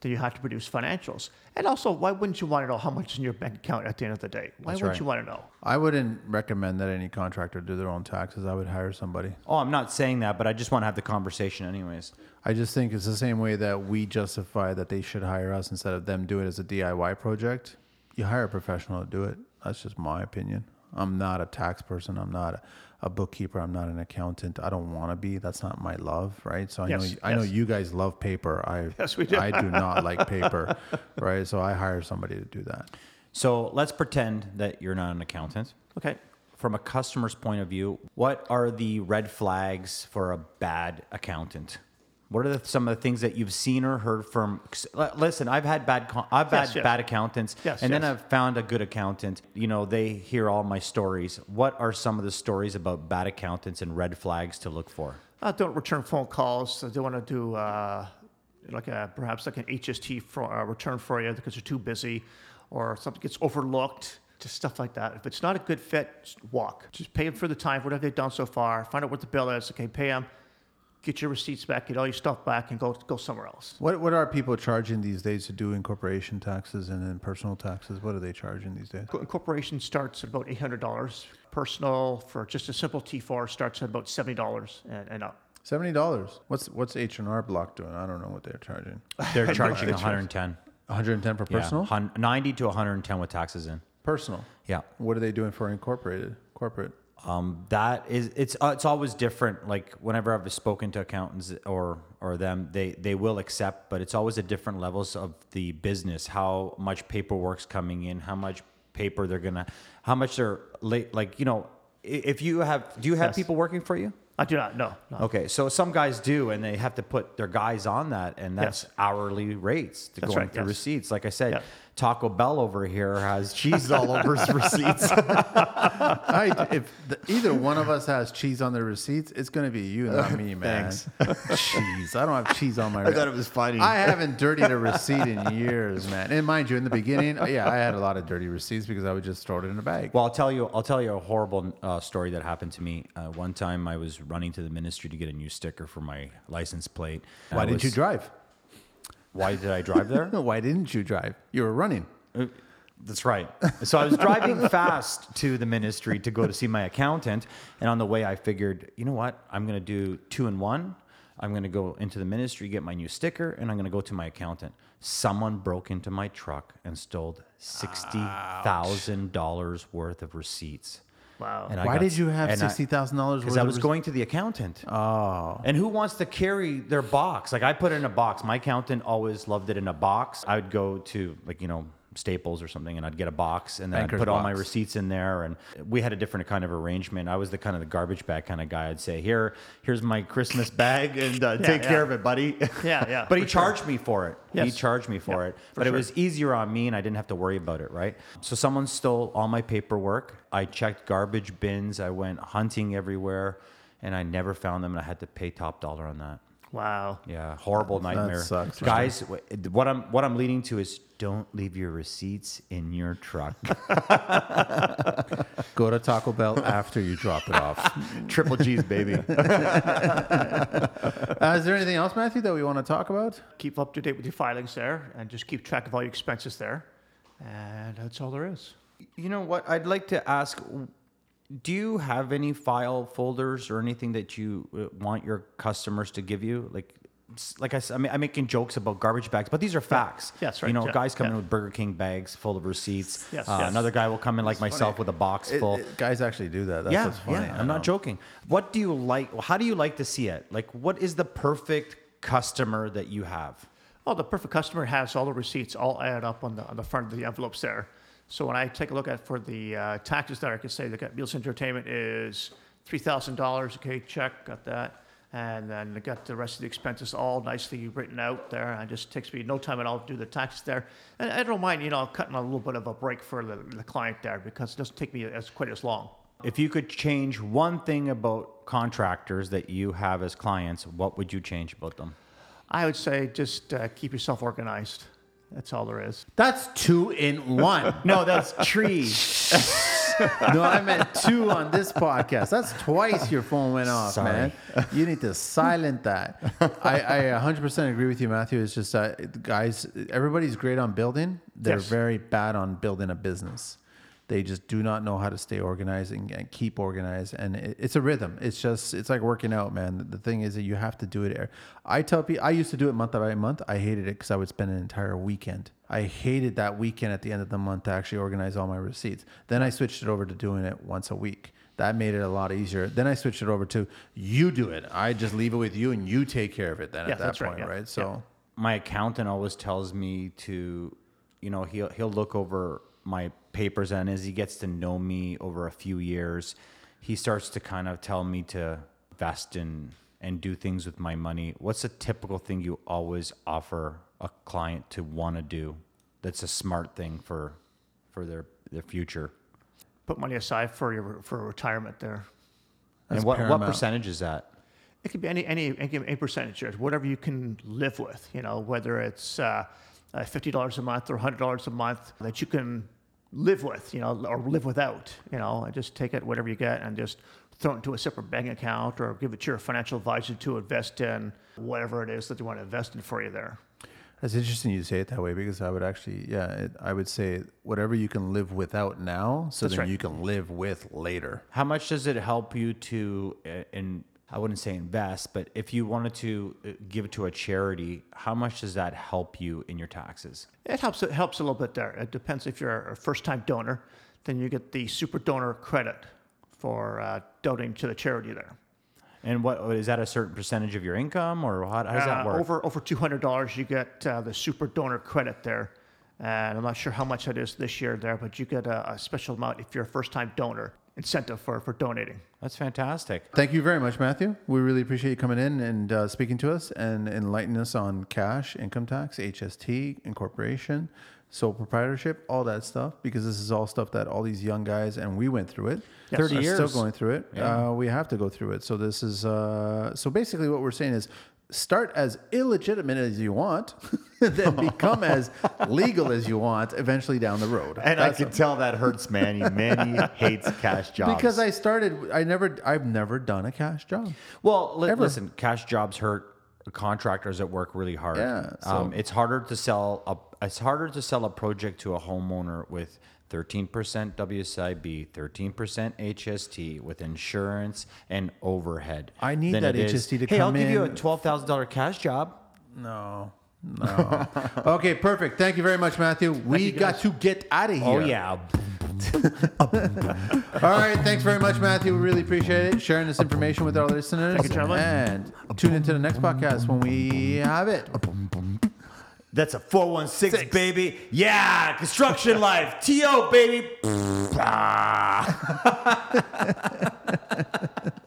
then you have to produce financials. And also, why wouldn't you want to know how much is in your bank account at the end of the day? Why That's wouldn't right. you want to know? I wouldn't recommend that any contractor do their own taxes. I would hire somebody. oh, I'm not saying that, but I just want to have the conversation, anyways. I just think it's the same way that we justify that they should hire us instead of them do it as a DIY project. You hire a professional to do it. That's just my opinion. I'm not a tax person. I'm not a, a bookkeeper. I'm not an accountant. I don't want to be. That's not my love, right? So I know Yes, I know you guys love paper. I <laughs> Yes, we do. I do not like <laughs> paper, right? So I hire somebody to do that. So let's pretend that you're not an accountant. Okay. From a customer's point of view, what are the red flags for a bad accountant? What are the, some of the things that you've seen or heard from? Listen, I've had bad, I've Yes, had yes. bad accountants, Yes, and then. I've found a good accountant. You know, they hear all my stories. What are some of the stories about bad accountants and red flags to look for? Uh, don't return phone calls. I don't want to do uh, like a perhaps like an HST for, uh, return for you because you're too busy, or something gets overlooked. Just stuff like that. If it's not a good fit, just walk. Just pay them for the time, whatever they've done so far. Find out what the bill is. Okay, pay them. Get your receipts back. Get all your stuff back, and go go somewhere else. What what are people charging these days to do incorporation taxes and then personal taxes? What are they charging these days? Co- Incorporation starts at about eight hundred dollars. Personal for just a simple T4 starts at about seventy dollars and, and up. Seventy dollars. What's what's H and R Block doing? I don't know what they're charging. <laughs> They're <laughs> charging 110. One hundred and ten for personal. hun- 90 to 110 with taxes in. Personal. Yeah. What are they doing for incorporated corporate? Um, that is, it's uh, it's always different. Like whenever I've spoken to accountants or or them, they they will accept, but it's always at different levels of the business. How much paperwork's coming in, how much paper they're gonna, how much they're late. Like you know, if you have, do you have Yes. people working for you? I do not. No. no. Okay, so some guys do, and they have to put their guys on that, and that's Yes. hourly rates to That's going right, through yes. receipts. Like I said. Taco Bell over here has cheese all over his receipts. <laughs> I, if the, either one of us has cheese on their receipts, it's going to be you, not me, <laughs> man. cheese. I don't have cheese on my. I thought it was funny. I haven't dirtied a receipt in <laughs> years, man. And mind you, in the beginning, yeah, I had a lot of dirty receipts because I would just throw it in a bag. Well, I'll tell you. I'll tell you a horrible uh, story that happened to me. Uh, one time, I was running to the ministry to get a new sticker for my license plate. Why I didn't you drive? Why did I drive there? <laughs> No, why didn't you drive? You were running. Uh, That's right. So I was driving <laughs> fast to the ministry to go to see my accountant, and on the way, I figured, you know what? I'm going to do two in one. I'm going to go into the ministry, get my new sticker, and I'm going to go to my accountant. Someone broke into my truck and stole sixty thousand dollars worth of receipts. Wow. And I Why got- did you have and I- sixty thousand dollars? Because I was going to the accountant. Oh, And who wants to carry their box? Like I put it in a box. My accountant always loved it in a box. I would go to like, you know, Staples or something and I'd get a box and then Banker's I'd put all my receipts in there and we had a different kind of arrangement. I was the kind of the garbage bag kind of guy. I'd say, "Here, here's my Christmas bag and uh, <laughs> take yeah. care of it, buddy." <laughs> Yeah, yeah, but he for sure. charged me for it. He charged me for Yeah, it. for but it was easier on me and I didn't have to worry about it, right? So someone stole all my paperwork. I checked garbage bins. I went hunting everywhere and I never found them and I had to pay top dollar on that. Wow. Yeah, horrible nightmare. sucks, man. Guys, wh- what I'm what I'm leading to is don't leave your receipts in your truck. <laughs> go to Taco Bell after you drop it off. <laughs> Triple G's, baby. <laughs> Uh, is there anything else, Matthew, that we want to talk about? Keep up to date with your filings there, and just keep track of all your expenses there, and that's all there is. you know what? I'd like to ask do you have any file folders or anything that you uh, want your customers to give you? Like like I, said, I mean, I'm making jokes about garbage bags, but these are facts. That's right, You know, yeah, guys come in with Burger King bags full of receipts. Yes, Uh, yes. Another guy will come in like myself with a box full. it- guys actually do that. That's yeah, what's funny. yeah. I I'm not joking. What do you like? How do you like to see it? Like, what is the perfect customer that you have? Oh, the perfect customer has all the receipts all added up on the on the front of the envelopes there. So when I take a look at for the uh, taxes there, I can say the Meals Entertainment is three thousand dollars. Okay, check, got that, and then I got the rest of the expenses all nicely written out there. And it just takes me no time at all to do the taxes there. And I don't mind, you know, cutting a little bit of a break for the, the client there because it doesn't take me as quite as long. If you could change one thing about contractors that you have as clients, what would you change about them? I would say just uh, keep yourself organized. That's all there is. That's two in one. <laughs> No, that's trees. <laughs> no, I meant two on this podcast. That's twice your phone went off, Sorry. man. You need to silent that. I, I 100% agree with you, Matthew. It's just that, guys, everybody's great on building. They're Yes. very bad on building a business. They just do not know how to stay organized and, and keep organized. And it, it's a rhythm. It's just, it's like working out, man. The thing is that you have to do it. I tell people, I used to do it month by month. I hated it because I would spend an entire weekend. I hated that weekend at the end of the month to actually organize all my receipts. Then I switched it over to doing it once a week. That made it a lot easier. Then I switched it over to you do it. I just leave it with you and you take care of it then Yeah, at that that's right, point, yeah, right? So my accountant always tells me to, you know, he'll he'll look over my papers and as he gets to know me over a few years, he starts to kind of tell me to invest in and do things with my money. What's a typical thing you always offer a client to want to do that's a smart thing for for their their future? Put money aside for your for retirement there. That's and what, what percentage is that? It could be any any any, any percentage, whatever you can live with. You know, whether it's uh, uh, fifty dollars a month or hundred dollars a month that you can live with. You know, or live without. You know, and just take it whatever you get and just throw it into a separate bank account or give it to your financial advisor to invest in whatever it is that they want to invest in for you there. That's interesting you say it that way because I would actually, yeah, it, I would say whatever you can live without now, so That's then right. you can live with later. How much does it help you to, uh, in I wouldn't say invest, but if you wanted to uh, give it to a charity, how much does that help you in your taxes? It helps. It helps a little bit there. It depends if you're a first-time donor, then you get the super donor credit for uh, donating to the charity there. And what is that a certain percentage of your income, or how, how does that Uh, work? Over over two hundred dollars, you get uh, the super donor credit there, and I'm not sure how much that is this year there, but you get a, a special amount if you're a first-time donor incentive for for donating. That's fantastic. Thank you very much, Matthew. We really appreciate you coming in and uh, speaking to us and enlightening us on cash, income tax, HST, incorporation, sole proprietorship, all that stuff, because this is all stuff that all these young guys, and we went through it. Yes. 30 are years. still going through it. Yeah. Uh, we have to go through it. So this is uh, so basically what we're saying is start as illegitimate as you want, <laughs> then become as legal as you want eventually down the road. And I That's can tell that hurts Manny. Manny <laughs> hates cash jobs. because I started. I never. I've never done a cash job. Well, li- listen, cash jobs hurt contractors that work really hard. Yeah, so- um, it's harder to sell a it's harder to sell a project to a homeowner with 13% WSIB, 13% HST with insurance and overhead. I need than that it is, HST to come in. hey, I'll come give you a $12,000 cash job. No. No. <laughs> okay, perfect. Thank you very much, Matthew. We got to get out of oh, here. Oh yeah. <laughs> All right. Thanks very much, Matthew. We really appreciate it. Sharing this information with our listeners. Thank you, gentlemen. And tune into the next podcast when we have it. That's a 416 baby. Yeah, construction <laughs> life. TO baby. <laughs> <laughs>